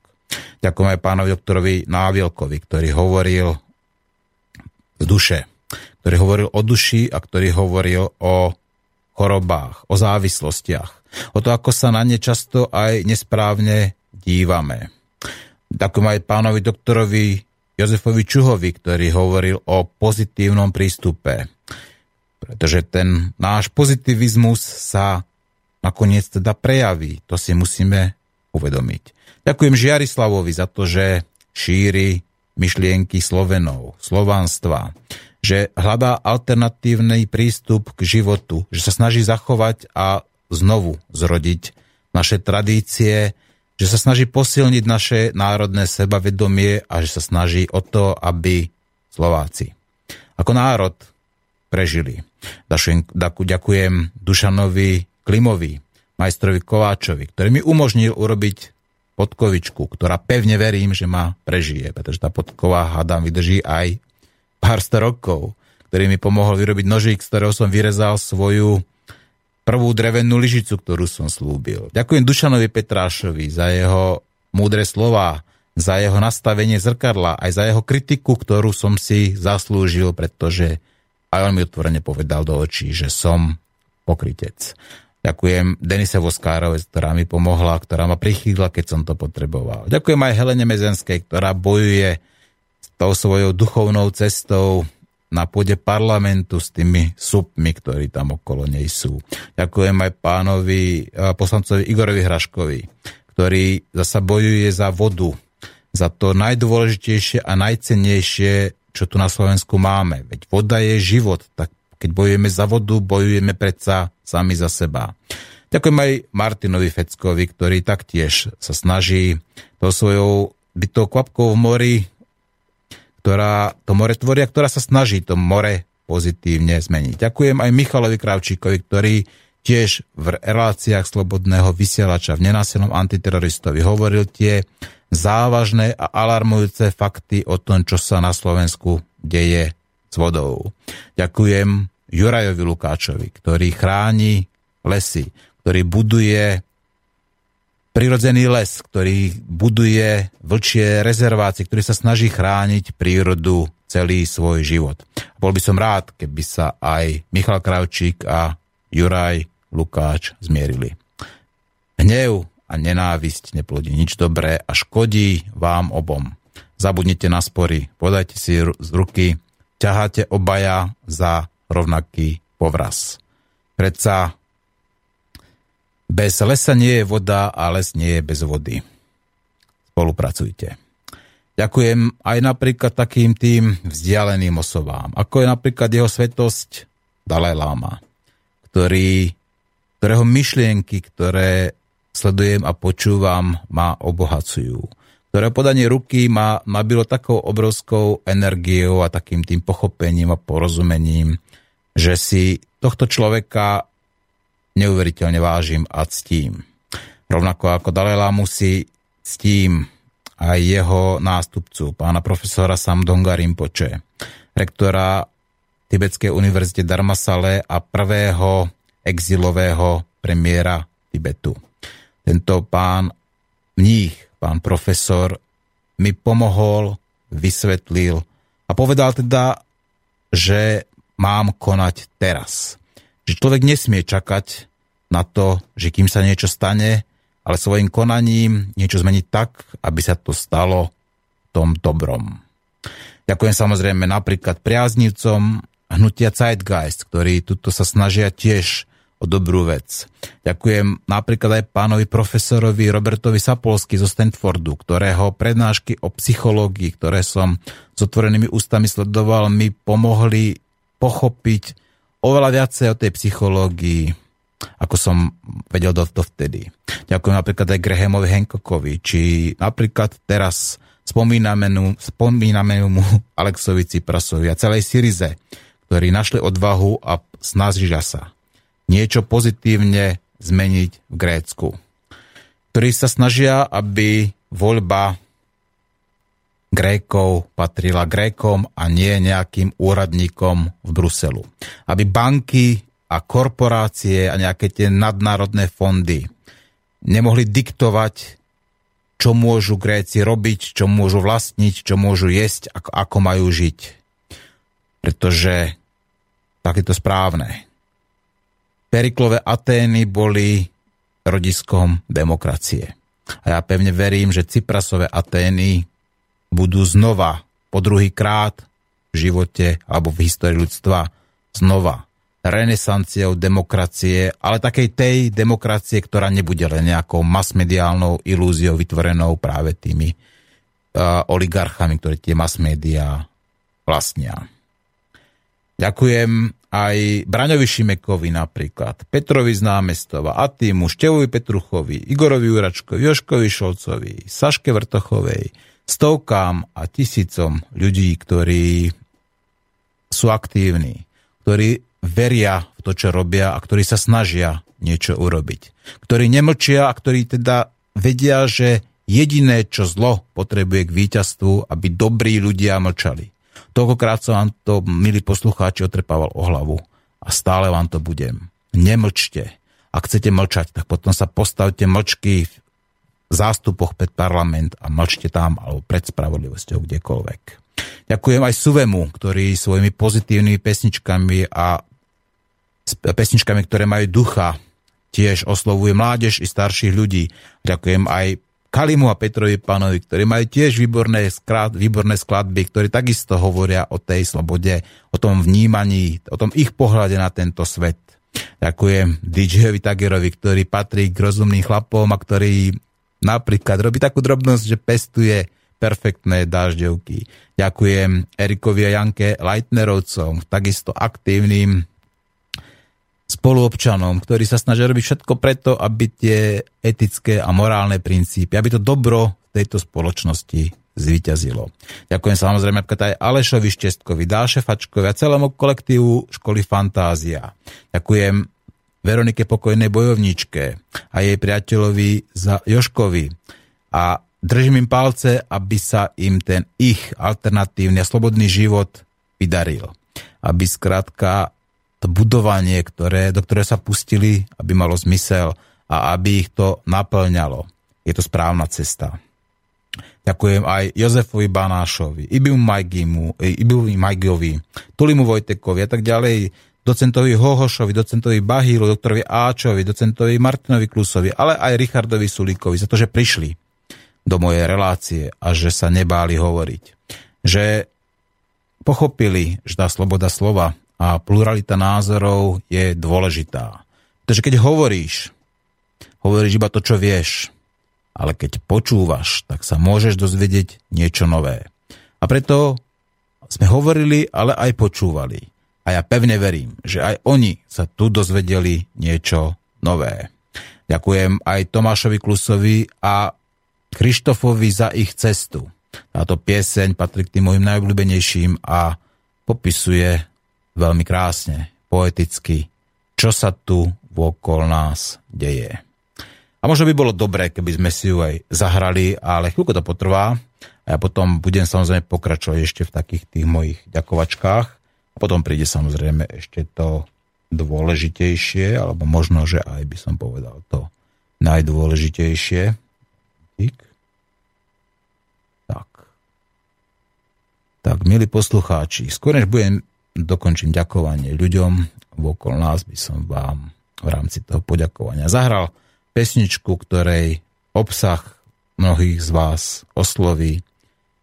Ďakujem aj pánovi doktorovi Návielkovi, ktorý hovoril z duše, ktorý hovoril o duši a ktorý hovoril o chorobách, o závislostiach, o to, ako sa na ne často aj nesprávne dívame. Ďakujem aj pánovi doktorovi Jozefovi Čuhovi, ktorý hovoril o pozitívnom prístupe. Pretože ten náš pozitivizmus sa nakoniec teda prejaví. To si musíme uvedomiť. Ďakujem Žiarislavovi za to, že šíri myšlienky Slovenov, slovanstva, že hľadá alternatívny prístup k životu, že sa snaží zachovať a znovu zrodiť naše tradície, že sa snaží posilniť naše národné sebavedomie a že sa snaží o to, aby Slováci ako národ prežili. Ďakujem Dušanovi Klimovi, majstrovi Kováčovi, ktorý mi umožnil urobiť podkovičku, ktorá pevne verím, že ma prežije, pretože tá podkova, hádam, vydrží aj pár sto rokov, ktorý mi pomohol vyrobiť nožík, z ktorého som vyrezal svoju prvú drevenú lyžicu, ktorú som slúbil. Ďakujem Dušanovi Petrášovi za jeho múdre slova, za jeho nastavenie zrkadla, aj za jeho kritiku, ktorú som si zaslúžil, pretože aj on mi otvorene povedal do očí, že som pokrytec. Ďakujem Denise Voskárovej, ktorá mi pomohla, ktorá ma prichýdla, keď som to potreboval. Ďakujem aj Helene Mezenskej, ktorá bojuje s tou svojou duchovnou cestou na pôde parlamentu s tými supmi, ktorí tam okolo nej sú. Ďakujem aj pánovi eh, poslancovi Igorovi Hraškovi, ktorý zasa bojuje za vodu, za to najdôležitejšie a najcennejšie, čo tu na Slovensku máme. Veď voda je život, tak keď bojujeme za vodu, bojujeme predsa sami za seba. Ďakujem aj Martinovi Feckovi, ktorý taktiež sa snaží to svojou bytou kvapkou v mori ktorá to more tvoria, ktorá sa snaží to more pozitívne zmeniť. Ďakujem aj Michalovi Kravčíkovi, ktorý tiež v reláciách Slobodného vysielača v nenásilnom antiteroristovi hovoril tie závažné a alarmujúce fakty o tom, čo sa na Slovensku deje s vodou. Ďakujem Jurajovi Lukáčovi, ktorý chráni lesy, ktorý buduje prirodzený les, ktorý buduje vlčie rezervácie, ktorý sa snaží chrániť prírodu celý svoj život. Bol by som rád, keby sa aj Michal Kravčík a Juraj Lukáč zmierili. Hnev a nenávisť neplodí nič dobré a škodí vám obom. Zabudnite na spory, podajte si z ruky, ťaháte obaja za rovnaký povraz. Predsa bez lesa nie je voda a les nie je bez vody. Spolupracujte. Ďakujem aj napríklad takým tým vzdialeným osobám, ako je napríklad jeho svetosť Dalaj Lama, ktorý, ktorého myšlienky, ktoré sledujem a počúvam, ma obohacujú. Ktoré podanie ruky ma nabilo takou obrovskou energiou a takým tým pochopením a porozumením, že si tohto človeka neuveriteľne vážim a ctím. Rovnako ako Dalajlámu si ctím aj jeho nástupcu, pána profesora Samdonga Rinpoche, rektora Tibetskej univerzite Darmasale a prvého exilového premiéra Tibetu. Tento pán mních, pán profesor, mi pomohol, vysvetlil a povedal teda, že mám konať teraz že človek nesmie čakať na to, že kým sa niečo stane, ale svojim konaním niečo zmeniť tak, aby sa to stalo tom dobrom. Ďakujem samozrejme napríklad priaznivcom hnutia Zeitgeist, ktorí tuto sa snažia tiež o dobrú vec. Ďakujem napríklad aj pánovi profesorovi Robertovi Sapolsky zo Stanfordu, ktorého prednášky o psychológii, ktoré som s otvorenými ústami sledoval, mi pomohli pochopiť oveľa viacej o tej psychológii, ako som vedel do, vtedy. Ďakujem napríklad aj Grahamovi Hancockovi, či napríklad teraz spomíname, spomíname mu [laughs] Alexovi Ciprasovi a celej Syrize, ktorí našli odvahu a snažia sa niečo pozitívne zmeniť v Grécku. Ktorí sa snažia, aby voľba Grékov patrila Grékom a nie nejakým úradníkom v Bruselu. Aby banky a korporácie a nejaké tie nadnárodné fondy nemohli diktovať čo môžu Gréci robiť, čo môžu vlastniť, čo môžu jesť, ako, ako majú žiť. Pretože tak je to správne. Periklové Atény boli rodiskom demokracie. A ja pevne verím, že Cyprasové Atény budú znova, po druhý krát v živote alebo v histórii ľudstva, znova renesanciou demokracie, ale takej tej demokracie, ktorá nebude len nejakou masmediálnou ilúziou vytvorenou práve tými uh, oligarchami, ktorí tie masmédiá vlastnia. Ďakujem aj Braňovi Šimekovi napríklad, Petrovi z námestova, Atimu, Števovi Petruchovi, Igorovi Juračkovi, Joškovi Šolcovi, Saške Vrtochovej, stovkám a tisícom ľudí, ktorí sú aktívni, ktorí veria v to, čo robia a ktorí sa snažia niečo urobiť. Ktorí nemlčia a ktorí teda vedia, že jediné, čo zlo potrebuje k víťazstvu, aby dobrí ľudia mlčali. Toľkokrát som vám to, milí poslucháči, otrepával o hlavu a stále vám to budem. Nemlčte. Ak chcete mlčať, tak potom sa postavte mlčky zástupoch pred parlament a mlčte tam alebo pred spravodlivosťou kdekoľvek. Ďakujem aj Suvemu, ktorý svojimi pozitívnymi pesničkami a pesničkami, ktoré majú ducha. Tiež oslovuje mládež i starších ľudí. Ďakujem aj Kalimu a Petrovi Panovi, ktorí majú tiež výborné, sklad, výborné skladby, ktorí takisto hovoria o tej slobode, o tom vnímaní, o tom ich pohľade na tento svet. Ďakujem DJovi Tagerovi, ktorý patrí k rozumným chlapom a ktorý napríklad robí takú drobnosť, že pestuje perfektné dážďovky. Ďakujem Erikovi a Janke Leitnerovcom, takisto aktívnym spoluobčanom, ktorí sa snažia robiť všetko preto, aby tie etické a morálne princípy, aby to dobro v tejto spoločnosti zvíťazilo. Ďakujem samozrejme aj Alešovi Štestkovi, Dáše Fačkovi a celému kolektívu školy Fantázia. Ďakujem Veronike Pokojnej bojovničke a jej priateľovi Joškovi a držím im palce, aby sa im ten ich alternatívny a slobodný život vydaril. Aby skrátka to budovanie, ktoré, do ktoré sa pustili, aby malo zmysel a aby ich to naplňalo. Je to správna cesta. Ďakujem aj Jozefovi Banášovi, Ibimu Majgimu, Ibimu Majgovi, Tulimu Vojtekovi a tak ďalej, docentovi Hohošovi, docentovi Bahílu, doktorovi Áčovi, docentovi Martinovi Klusovi, ale aj Richardovi Sulíkovi za to, že prišli do mojej relácie a že sa nebáli hovoriť. Že pochopili, že tá sloboda slova a pluralita názorov je dôležitá. Pretože keď hovoríš, hovoríš iba to, čo vieš, ale keď počúvaš, tak sa môžeš dozvedieť niečo nové. A preto sme hovorili, ale aj počúvali. A ja pevne verím, že aj oni sa tu dozvedeli niečo nové. Ďakujem aj Tomášovi Klusovi a Krištofovi za ich cestu. Táto pieseň patrí k tým mojim najobľúbenejším a popisuje veľmi krásne, poeticky, čo sa tu vokol nás deje. A možno by bolo dobré, keby sme si ju aj zahrali, ale chvíľko to potrvá a ja potom budem samozrejme pokračovať ešte v takých tých mojich ďakovačkách a potom príde samozrejme ešte to dôležitejšie, alebo možno, že aj by som povedal to najdôležitejšie. Tik. Tak. Tak, milí poslucháči, skôr než budem dokončím ďakovanie ľuďom okolo nás, by som vám v rámci toho poďakovania zahral pesničku, ktorej obsah mnohých z vás osloví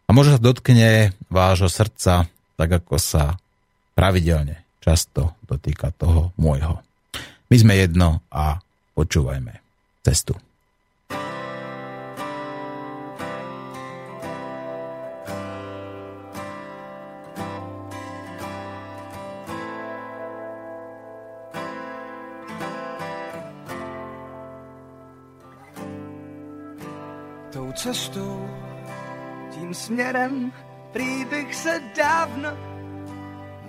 a možno sa dotkne vášho srdca, tak ako sa pravidelne často dotýka toho môjho. My sme jedno a počúvajme cestu. cestou, tím směrem, prý bych se dávno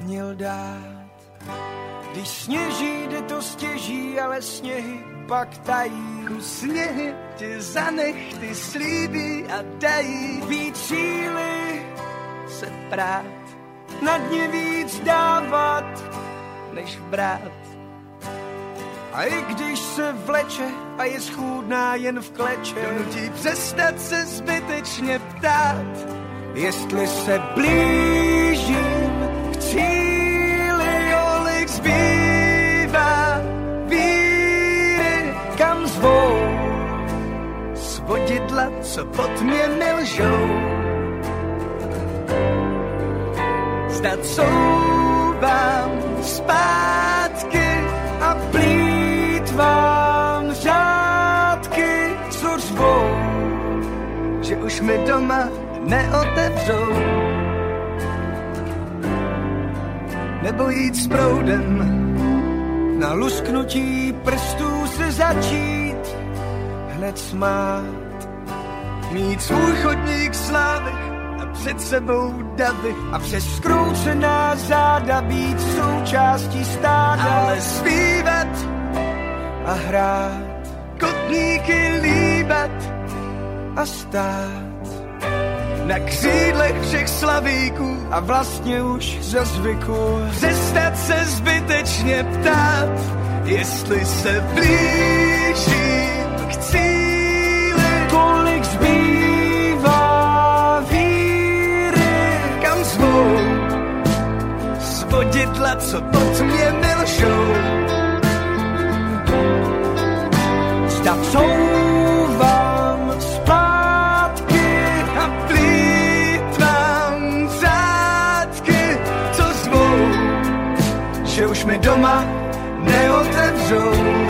měl dát. Když sněží, jde to stěží, ale sněhy pak tají. Sněhy ti zanech, ty slíbí a dají víc síly se prát. Na dně víc dávat, než brát. A i když se vleče a je schůdná jen v kleče, donutí přestat se zbytečně ptát, jestli se blížím k cíli, olik zbývá víry, kam zvou svodidla, co pod mě nelžou. Zdat souvám zpátky a plítvám řádky, co řvou, že už mi doma neotevřou. Nebo jít s proudem, na lusknutí prstů se začít hned smát. Mít svůj chodník slávy a před sebou davy a přes skroucená záda být součástí stáda. Ale zpívat a hrát, kotníky líbat a stát na křídlech všech slavíků. A vlastně už za zvyku přestat se zbytečně ptát, jestli se blížím k cíli, kolik zbývá víry, kam zvou? Svodidla, co pod mě nelžou. Doma neotevřou.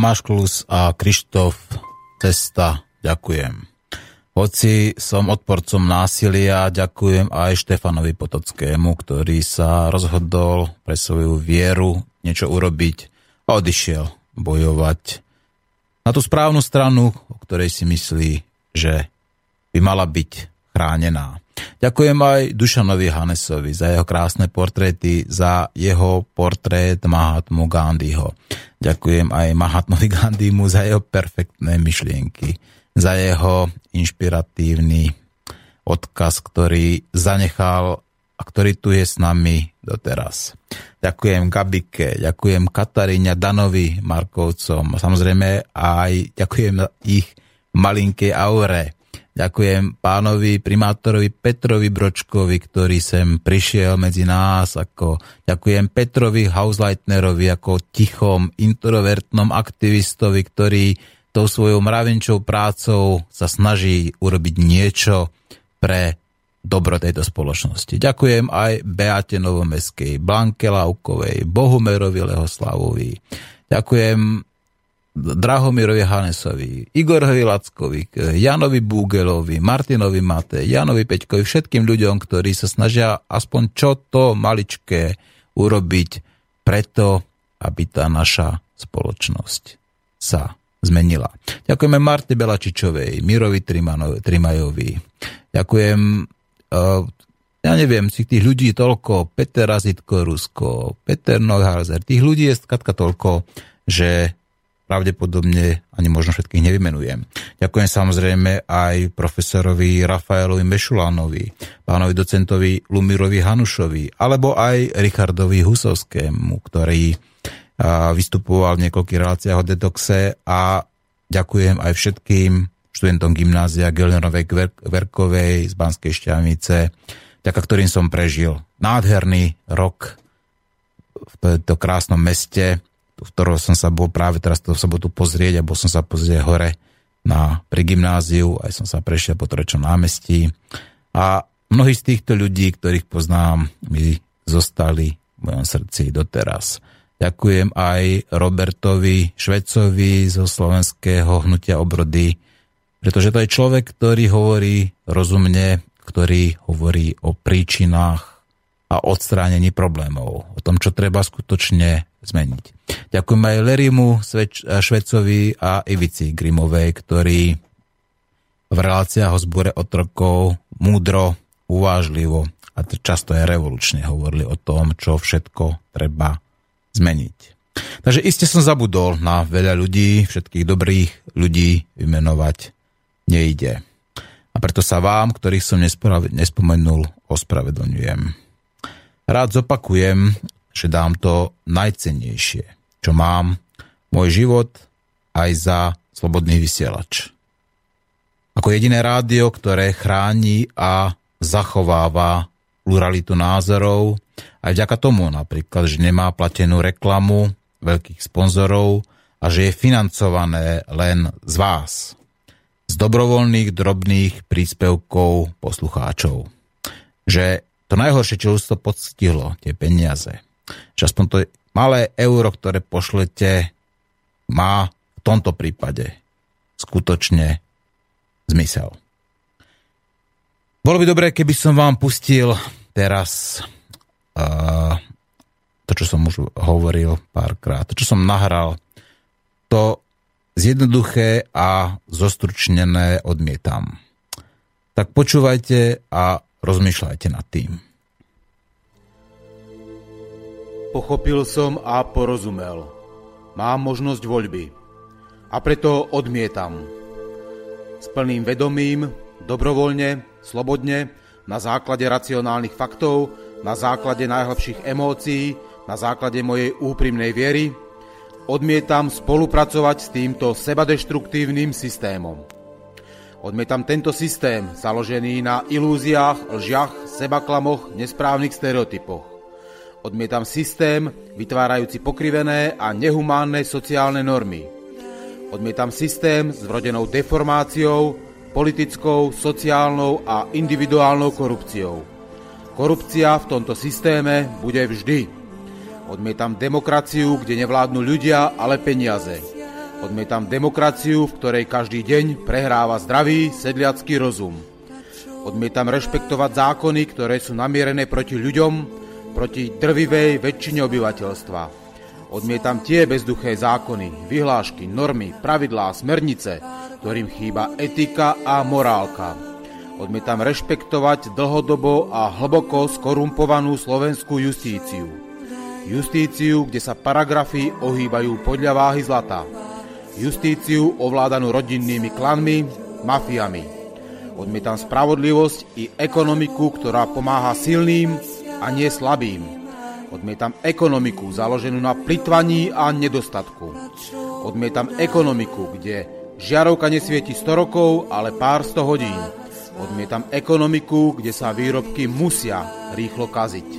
Tomáš Klus a Krištof Cesta, ďakujem. Hoci som odporcom násilia, ďakujem aj Štefanovi Potockému, ktorý sa rozhodol pre svoju vieru niečo urobiť a odišiel bojovať na tú správnu stranu, o ktorej si myslí, že by mala byť chránená. Ďakujem aj Dušanovi Hanesovi za jeho krásne portréty, za jeho portrét Mahatmu Gandhiho. Ďakujem aj Mahatmovi Gandhimu za jeho perfektné myšlienky za jeho inšpiratívny odkaz, ktorý zanechal a ktorý tu je s nami doteraz. Ďakujem Gabike, ďakujem Kataríne, Danovi, Markovcom, samozrejme aj ďakujem ich malinkej aure. Ďakujem pánovi primátorovi Petrovi Bročkovi, ktorý sem prišiel medzi nás. Ako, ďakujem Petrovi Hausleitnerovi ako tichom, introvertnom aktivistovi, ktorý tou svojou mravenčou prácou sa snaží urobiť niečo pre dobro tejto spoločnosti. Ďakujem aj Beate Novomeskej, Blanke Laukovej, Bohumerovi Lehoslavovi. Ďakujem Drahomirovi Hanesovi, Igorovi Lackovi, Janovi Búgelovi, Martinovi Mate, Janovi Peťkovi, všetkým ľuďom, ktorí sa snažia aspoň čo to maličké urobiť preto, aby tá naša spoločnosť sa zmenila. Ďakujeme Marte Belačičovej, Mirovi Trimajovi. Ďakujem, uh, ja neviem, si tých ľudí toľko, Peter Razitko Rusko, Peter Neuhauser, tých ľudí je skatka toľko, že pravdepodobne ani možno všetkých nevymenujem. Ďakujem samozrejme aj profesorovi Rafaelovi Mešulánovi, pánovi docentovi Lumirovi Hanušovi, alebo aj Richardovi Husovskému, ktorý vystupoval v niekoľkých reláciách o detoxe a ďakujem aj všetkým študentom gymnázia Gelnerovej Verkovej z Banskej Šťavnice, ďaká ktorým som prežil nádherný rok v tomto krásnom meste, v ktorom som sa bol práve teraz to sobotu pozrieť a bol som sa pozrieť hore na, pri gymnáziu, aj som sa prešiel po Trečom námestí a mnohí z týchto ľudí, ktorých poznám, mi zostali v mojom srdci doteraz. Ďakujem aj Robertovi Švecovi zo slovenského hnutia obrody, pretože to je človek, ktorý hovorí rozumne, ktorý hovorí o príčinách a odstránení problémov, o tom, čo treba skutočne zmeniť. Ďakujem aj Lerimu Švecovi a Ivici Grimovej, ktorí v reláciách o zbore otrokov múdro, uvážlivo a často aj revolučne hovorili o tom, čo všetko treba zmeniť. Takže iste som zabudol na veľa ľudí, všetkých dobrých ľudí vymenovať nejde. A preto sa vám, ktorých som nespomenul, ospravedlňujem. Rád zopakujem, že dám to najcennejšie, čo mám, môj život aj za slobodný vysielač. Ako jediné rádio, ktoré chráni a zachováva pluralitu názorov, aj vďaka tomu napríklad, že nemá platenú reklamu veľkých sponzorov a že je financované len z vás, z dobrovoľných drobných príspevkov poslucháčov. Že to najhoršie, čo už to podstihlo, tie peniaze, že aspoň to malé euro, ktoré pošlete, má v tomto prípade skutočne zmysel. Bolo by dobré, keby som vám pustil teraz to, čo som už hovoril párkrát, to, čo som nahral, to zjednoduché a zostručnené odmietam. Tak počúvajte a rozmýšľajte nad tým. Pochopil som a porozumel. Mám možnosť voľby. A preto odmietam. S plným vedomím, dobrovoľne, slobodne, na základe racionálnych faktov, na základe najhlbších emócií, na základe mojej úprimnej viery, odmietam spolupracovať s týmto sebadeštruktívnym systémom. Odmietam tento systém, založený na ilúziách, lžiach, sebaklamoch, nesprávnych stereotypoch. Odmietam systém, vytvárajúci pokrivené a nehumánne sociálne normy. Odmietam systém s vrodenou deformáciou, politickou, sociálnou a individuálnou korupciou. Korupcia v tomto systéme bude vždy. Odmietam demokraciu, kde nevládnu ľudia, ale peniaze. Odmietam demokraciu, v ktorej každý deň prehráva zdravý sedliacký rozum. Odmietam rešpektovať zákony, ktoré sú namierené proti ľuďom, proti drvivej väčšine obyvateľstva. Odmietam tie bezduché zákony, vyhlášky, normy, pravidlá, smernice, ktorým chýba etika a morálka. Odmietam rešpektovať dlhodobo a hlboko skorumpovanú slovenskú justíciu. Justíciu, kde sa paragrafy ohýbajú podľa váhy zlata justíciu ovládanú rodinnými klanmi, mafiami. Odmietam spravodlivosť i ekonomiku, ktorá pomáha silným a nie slabým. Odmietam ekonomiku založenú na plitvaní a nedostatku. Odmietam ekonomiku, kde žiarovka nesvieti 100 rokov, ale pár 100 hodín. Odmietam ekonomiku, kde sa výrobky musia rýchlo kaziť.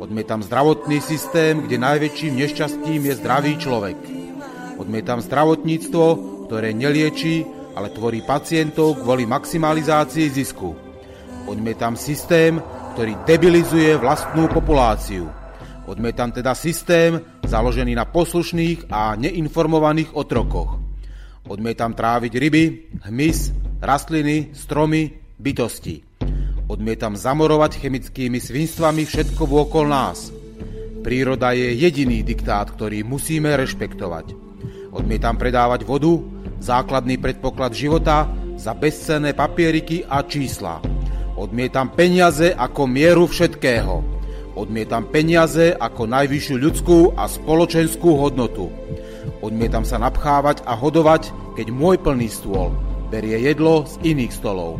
Odmietam zdravotný systém, kde najväčším nešťastím je zdravý človek. Odmietam zdravotníctvo, ktoré nelieči, ale tvorí pacientov kvôli maximalizácii zisku. Odmietam systém, ktorý debilizuje vlastnú populáciu. Odmietam teda systém založený na poslušných a neinformovaných otrokoch. Odmietam tráviť ryby, hmyz, rastliny, stromy, bytosti. Odmietam zamorovať chemickými svinstvami všetko vôkol nás. Príroda je jediný diktát, ktorý musíme rešpektovať. Odmietam predávať vodu, základný predpoklad života, za bezcenné papieriky a čísla. Odmietam peniaze ako mieru všetkého. Odmietam peniaze ako najvyššiu ľudskú a spoločenskú hodnotu. Odmietam sa napchávať a hodovať, keď môj plný stôl berie jedlo z iných stolov.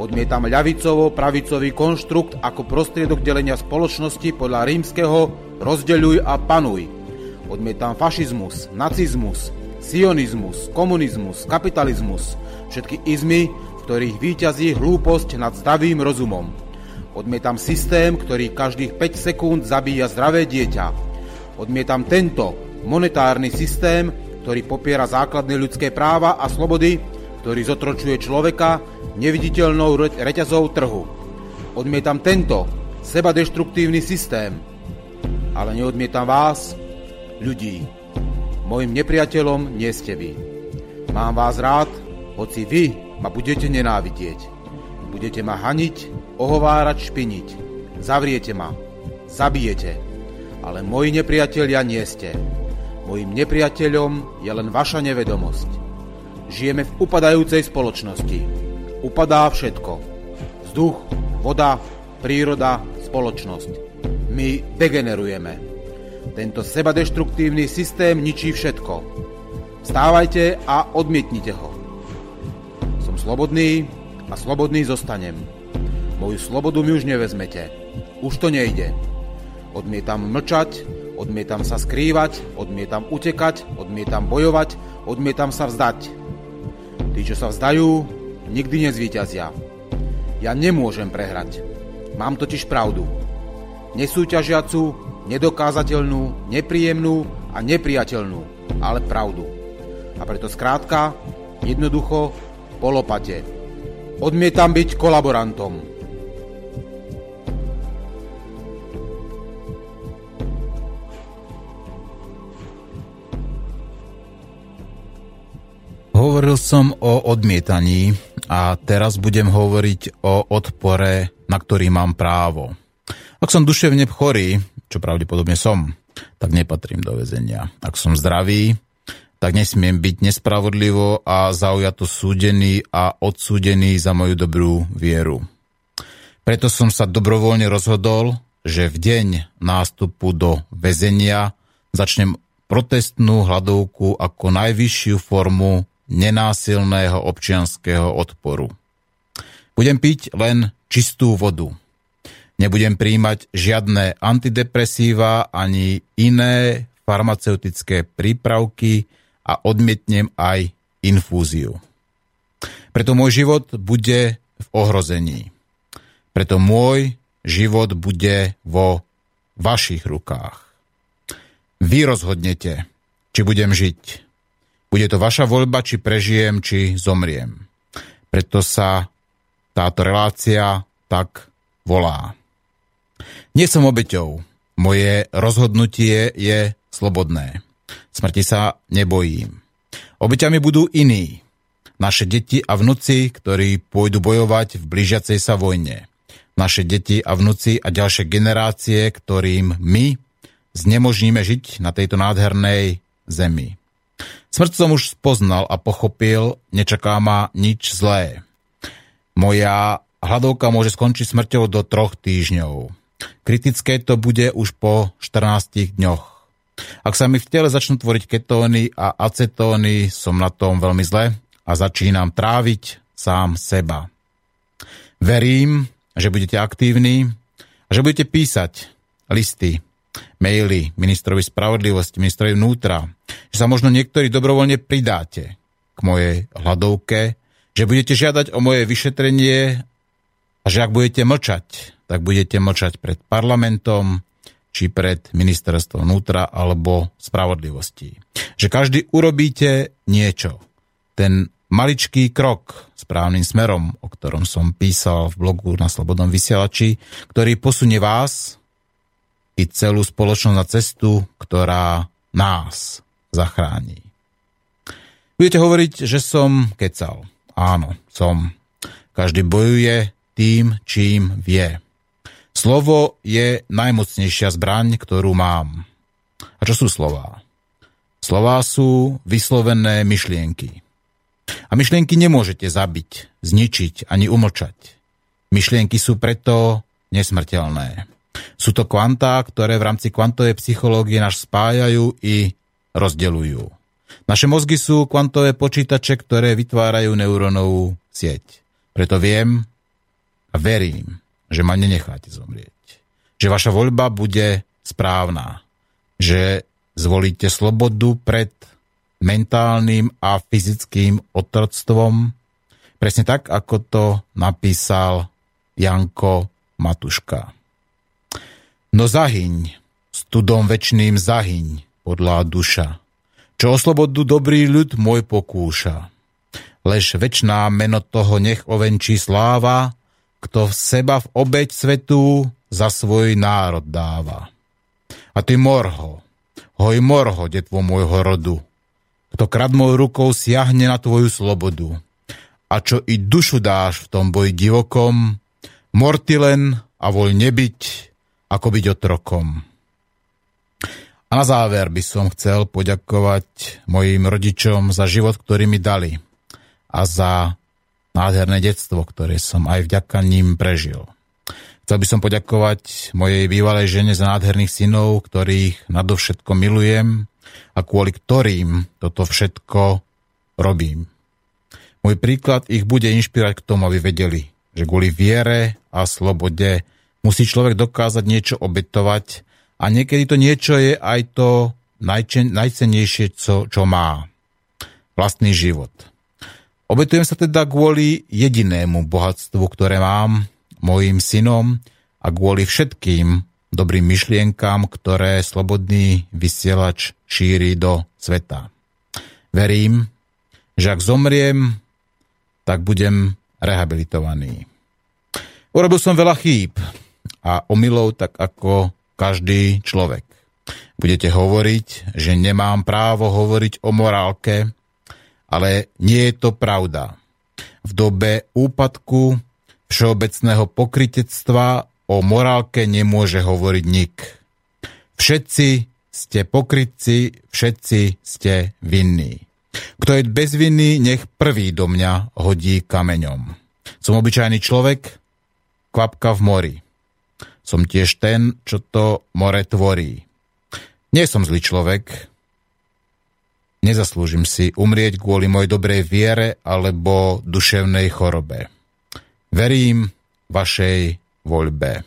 Odmietam ľavicovo-pravicový konštrukt ako prostriedok delenia spoločnosti podľa rímskeho rozdeľuj a panuj – Odmietam fašizmus, nacizmus, sionizmus, komunizmus, kapitalizmus, všetky izmy, ktorých výťazí hlúposť nad zdravým rozumom. Odmietam systém, ktorý každých 5 sekúnd zabíja zdravé dieťa. Odmietam tento monetárny systém, ktorý popiera základné ľudské práva a slobody, ktorý zotročuje človeka neviditeľnou reťazou trhu. Odmietam tento sebadeštruktívny systém, ale neodmietam vás, ľudí. Mojim nepriateľom nie ste vy. Mám vás rád, hoci vy ma budete nenávidieť. Budete ma haniť, ohovárať, špiniť. Zavriete ma, zabijete. Ale moji nepriatelia nie ste. Mojim nepriateľom je len vaša nevedomosť. Žijeme v upadajúcej spoločnosti. Upadá všetko. Vzduch, voda, príroda, spoločnosť. My degenerujeme. Tento sebadeštruktívny systém ničí všetko. Stávajte a odmietnite ho. Slobodný a slobodný zostanem. Moju slobodu mi už nevezmete. Už to nejde. Odmietam mlčať, odmietam sa skrývať, odmietam utekať, odmietam bojovať, odmietam sa vzdať. Tí, čo sa vzdajú, nikdy nezvíťazia. Ja nemôžem prehrať. Mám totiž pravdu. Nesúťažiacu, nedokázateľnú, nepríjemnú a nepriateľnú, ale pravdu. A preto skrátka, jednoducho, polopate. Odmietam byť kolaborantom. Hovoril som o odmietaní a teraz budem hovoriť o odpore, na ktorý mám právo. Ak som duševne chorý, čo pravdepodobne som, tak nepatrím do väzenia. Ak som zdravý, tak nesmiem byť nespravodlivo a zaujato súdený a odsúdený za moju dobrú vieru. Preto som sa dobrovoľne rozhodol, že v deň nástupu do väzenia začnem protestnú hladovku ako najvyššiu formu nenásilného občianského odporu. Budem piť len čistú vodu. Nebudem príjmať žiadne antidepresíva ani iné farmaceutické prípravky a odmietnem aj infúziu. Preto môj život bude v ohrození. Preto môj život bude vo vašich rukách. Vy rozhodnete, či budem žiť. Bude to vaša voľba, či prežijem, či zomriem. Preto sa táto relácia tak volá. Nie som obeťou. Moje rozhodnutie je slobodné. Smrti sa nebojím. Obeťami budú iní. Naše deti a vnúci, ktorí pôjdu bojovať v blížiacej sa vojne. Naše deti a vnúci a ďalšie generácie, ktorým my znemožníme žiť na tejto nádhernej zemi. Smrť som už spoznal a pochopil, nečaká ma nič zlé. Moja hladovka môže skončiť smrťou do troch týždňov. Kritické to bude už po 14 dňoch. Ak sa mi v tele začnú tvoriť ketóny a acetóny, som na tom veľmi zle a začínam tráviť sám seba. Verím, že budete aktívni a že budete písať listy maily ministrovi spravodlivosti, ministrovi vnútra, že sa možno niektorí dobrovoľne pridáte k mojej hladovke, že budete žiadať o moje vyšetrenie a že ak budete mlčať, tak budete mlčať pred parlamentom, či pred ministerstvom vnútra alebo spravodlivosti. Že každý urobíte niečo. Ten maličký krok správnym smerom, o ktorom som písal v blogu na Slobodnom vysielači, ktorý posunie vás i celú spoločnosť na cestu, ktorá nás zachráni. Budete hovoriť, že som kecal. Áno, som. Každý bojuje tým, čím vie. Slovo je najmocnejšia zbraň, ktorú mám. A čo sú slová? Slová sú vyslovené myšlienky. A myšlienky nemôžete zabiť, zničiť ani umlčať. Myšlienky sú preto nesmrteľné. Sú to kvantá, ktoré v rámci kvantovej psychológie nás spájajú i rozdeľujú. Naše mozgy sú kvantové počítače, ktoré vytvárajú neurónovú sieť. Preto viem a verím, že ma nenecháte zomrieť. Že vaša voľba bude správna. Že zvolíte slobodu pred mentálnym a fyzickým otroctvom. Presne tak, ako to napísal Janko Matuška. No zahyň, studom večným zahyň, podľa duša, čo o slobodu dobrý ľud môj pokúša. Lež večná meno toho nech ovenčí sláva, kto v seba v obeď svetú za svoj národ dáva. A ty morho, hoj morho, detvo môjho rodu, kto kradmou rukou siahne na tvoju slobodu. A čo i dušu dáš v tom boji divokom, morty len a voľ nebyť, ako byť otrokom. A na záver by som chcel poďakovať mojim rodičom za život, ktorý mi dali a za nádherné detstvo, ktoré som aj vďaka ním prežil. Chcel by som poďakovať mojej bývalej žene za nádherných synov, ktorých nadovšetko milujem a kvôli ktorým toto všetko robím. Môj príklad ich bude inšpirovať k tomu, aby vedeli, že kvôli viere a slobode musí človek dokázať niečo obetovať a niekedy to niečo je aj to najčen, najcennejšie, čo, čo má. Vlastný život. Obetujem sa teda kvôli jedinému bohatstvu, ktoré mám, mojim synom a kvôli všetkým dobrým myšlienkám, ktoré slobodný vysielač šíri do sveta. Verím, že ak zomriem, tak budem rehabilitovaný. Urobil som veľa chýb, a omylov tak ako každý človek. Budete hovoriť, že nemám právo hovoriť o morálke, ale nie je to pravda. V dobe úpadku všeobecného pokritectva o morálke nemôže hovoriť nik. Všetci ste pokrytci, všetci ste vinní. Kto je bezvinný, nech prvý do mňa hodí kameňom. Som obyčajný človek, kvapka v mori. Som tiež ten, čo to more tvorí. Nie som zlý človek. Nezaslúžim si umrieť kvôli mojej dobrej viere alebo duševnej chorobe. Verím vašej voľbe.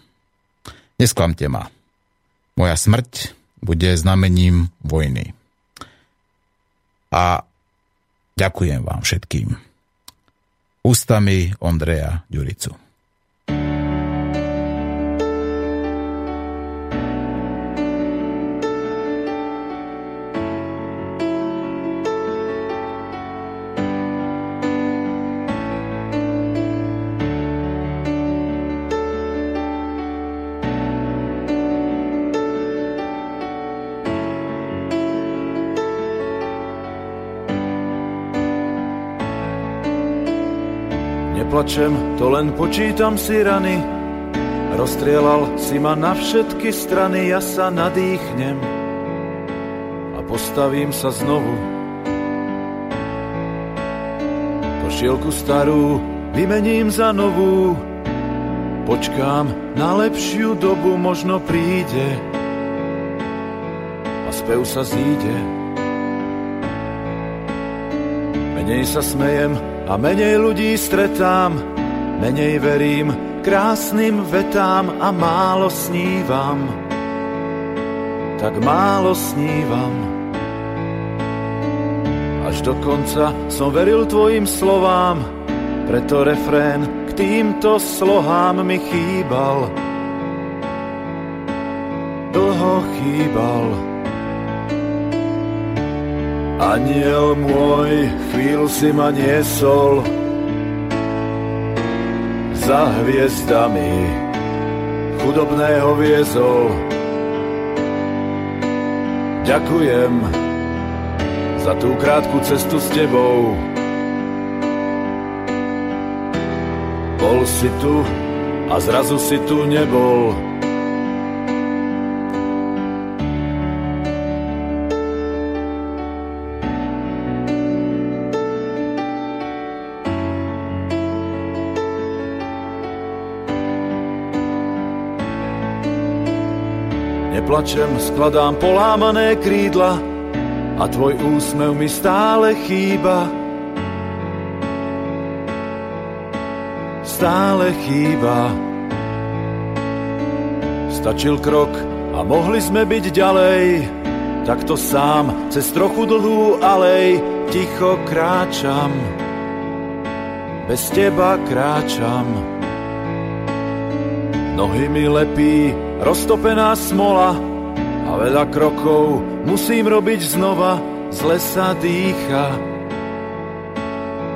Nesklamte ma. Moja smrť bude znamením vojny. A ďakujem vám všetkým. Ústami Ondreja Ďuricu. Neplačem, to len počítam si rany. Rozstrielal si ma na všetky strany, ja sa nadýchnem a postavím sa znovu. Košielku starú vymením za novú, počkám na lepšiu dobu, možno príde a spev sa zíde. Menej sa smejem a menej ľudí stretám, menej verím krásnym vetám a málo snívam. Tak málo snívam. Až do konca som veril tvojim slovám, preto refrén k týmto slohám mi chýbal. Dlho chýbal. Aniel môj, chvíľu si ma niesol za hviezdami, chudobného viezol. Ďakujem za tú krátku cestu s tebou. Bol si tu a zrazu si tu nebol. Neplačem, skladám polámané krídla a tvoj úsmev mi stále chýba. Stále chýba. Stačil krok a mohli sme byť ďalej, takto sám cez trochu dlhú alej ticho kráčam. Bez teba kráčam. Nohy mi lepí roztopená smola a veľa krokov musím robiť znova, zle sa dýcha,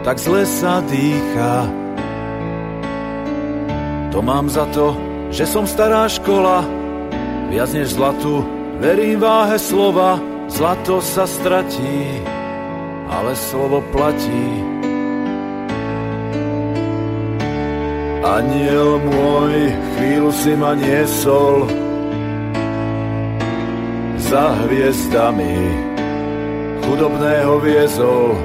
tak zle sa dýcha. To mám za to, že som stará škola, viac než zlatu, verím váhe slova, zlato sa stratí, ale slovo platí. Aniel môj, chvíľu si ma niesol za hviezdami, chudobného viezol.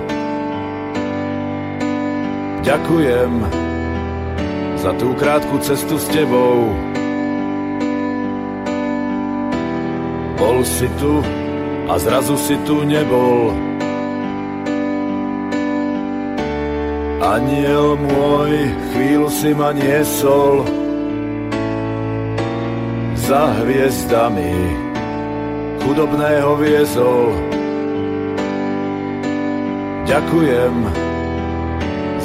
Ďakujem za tú krátku cestu s tebou. Bol si tu a zrazu si tu nebol. Aniel môj, chvíľu si ma niesol za hviezdami, chudobného viezol. Ďakujem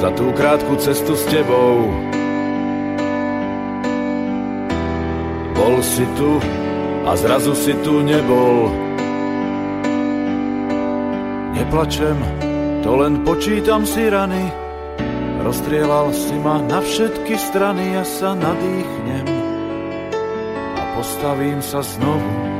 za tú krátku cestu s tebou. Bol si tu a zrazu si tu nebol. Neplačem, to len počítam si rany, Rozstrielal si ma na všetky strany, ja sa nadýchnem a postavím sa znovu.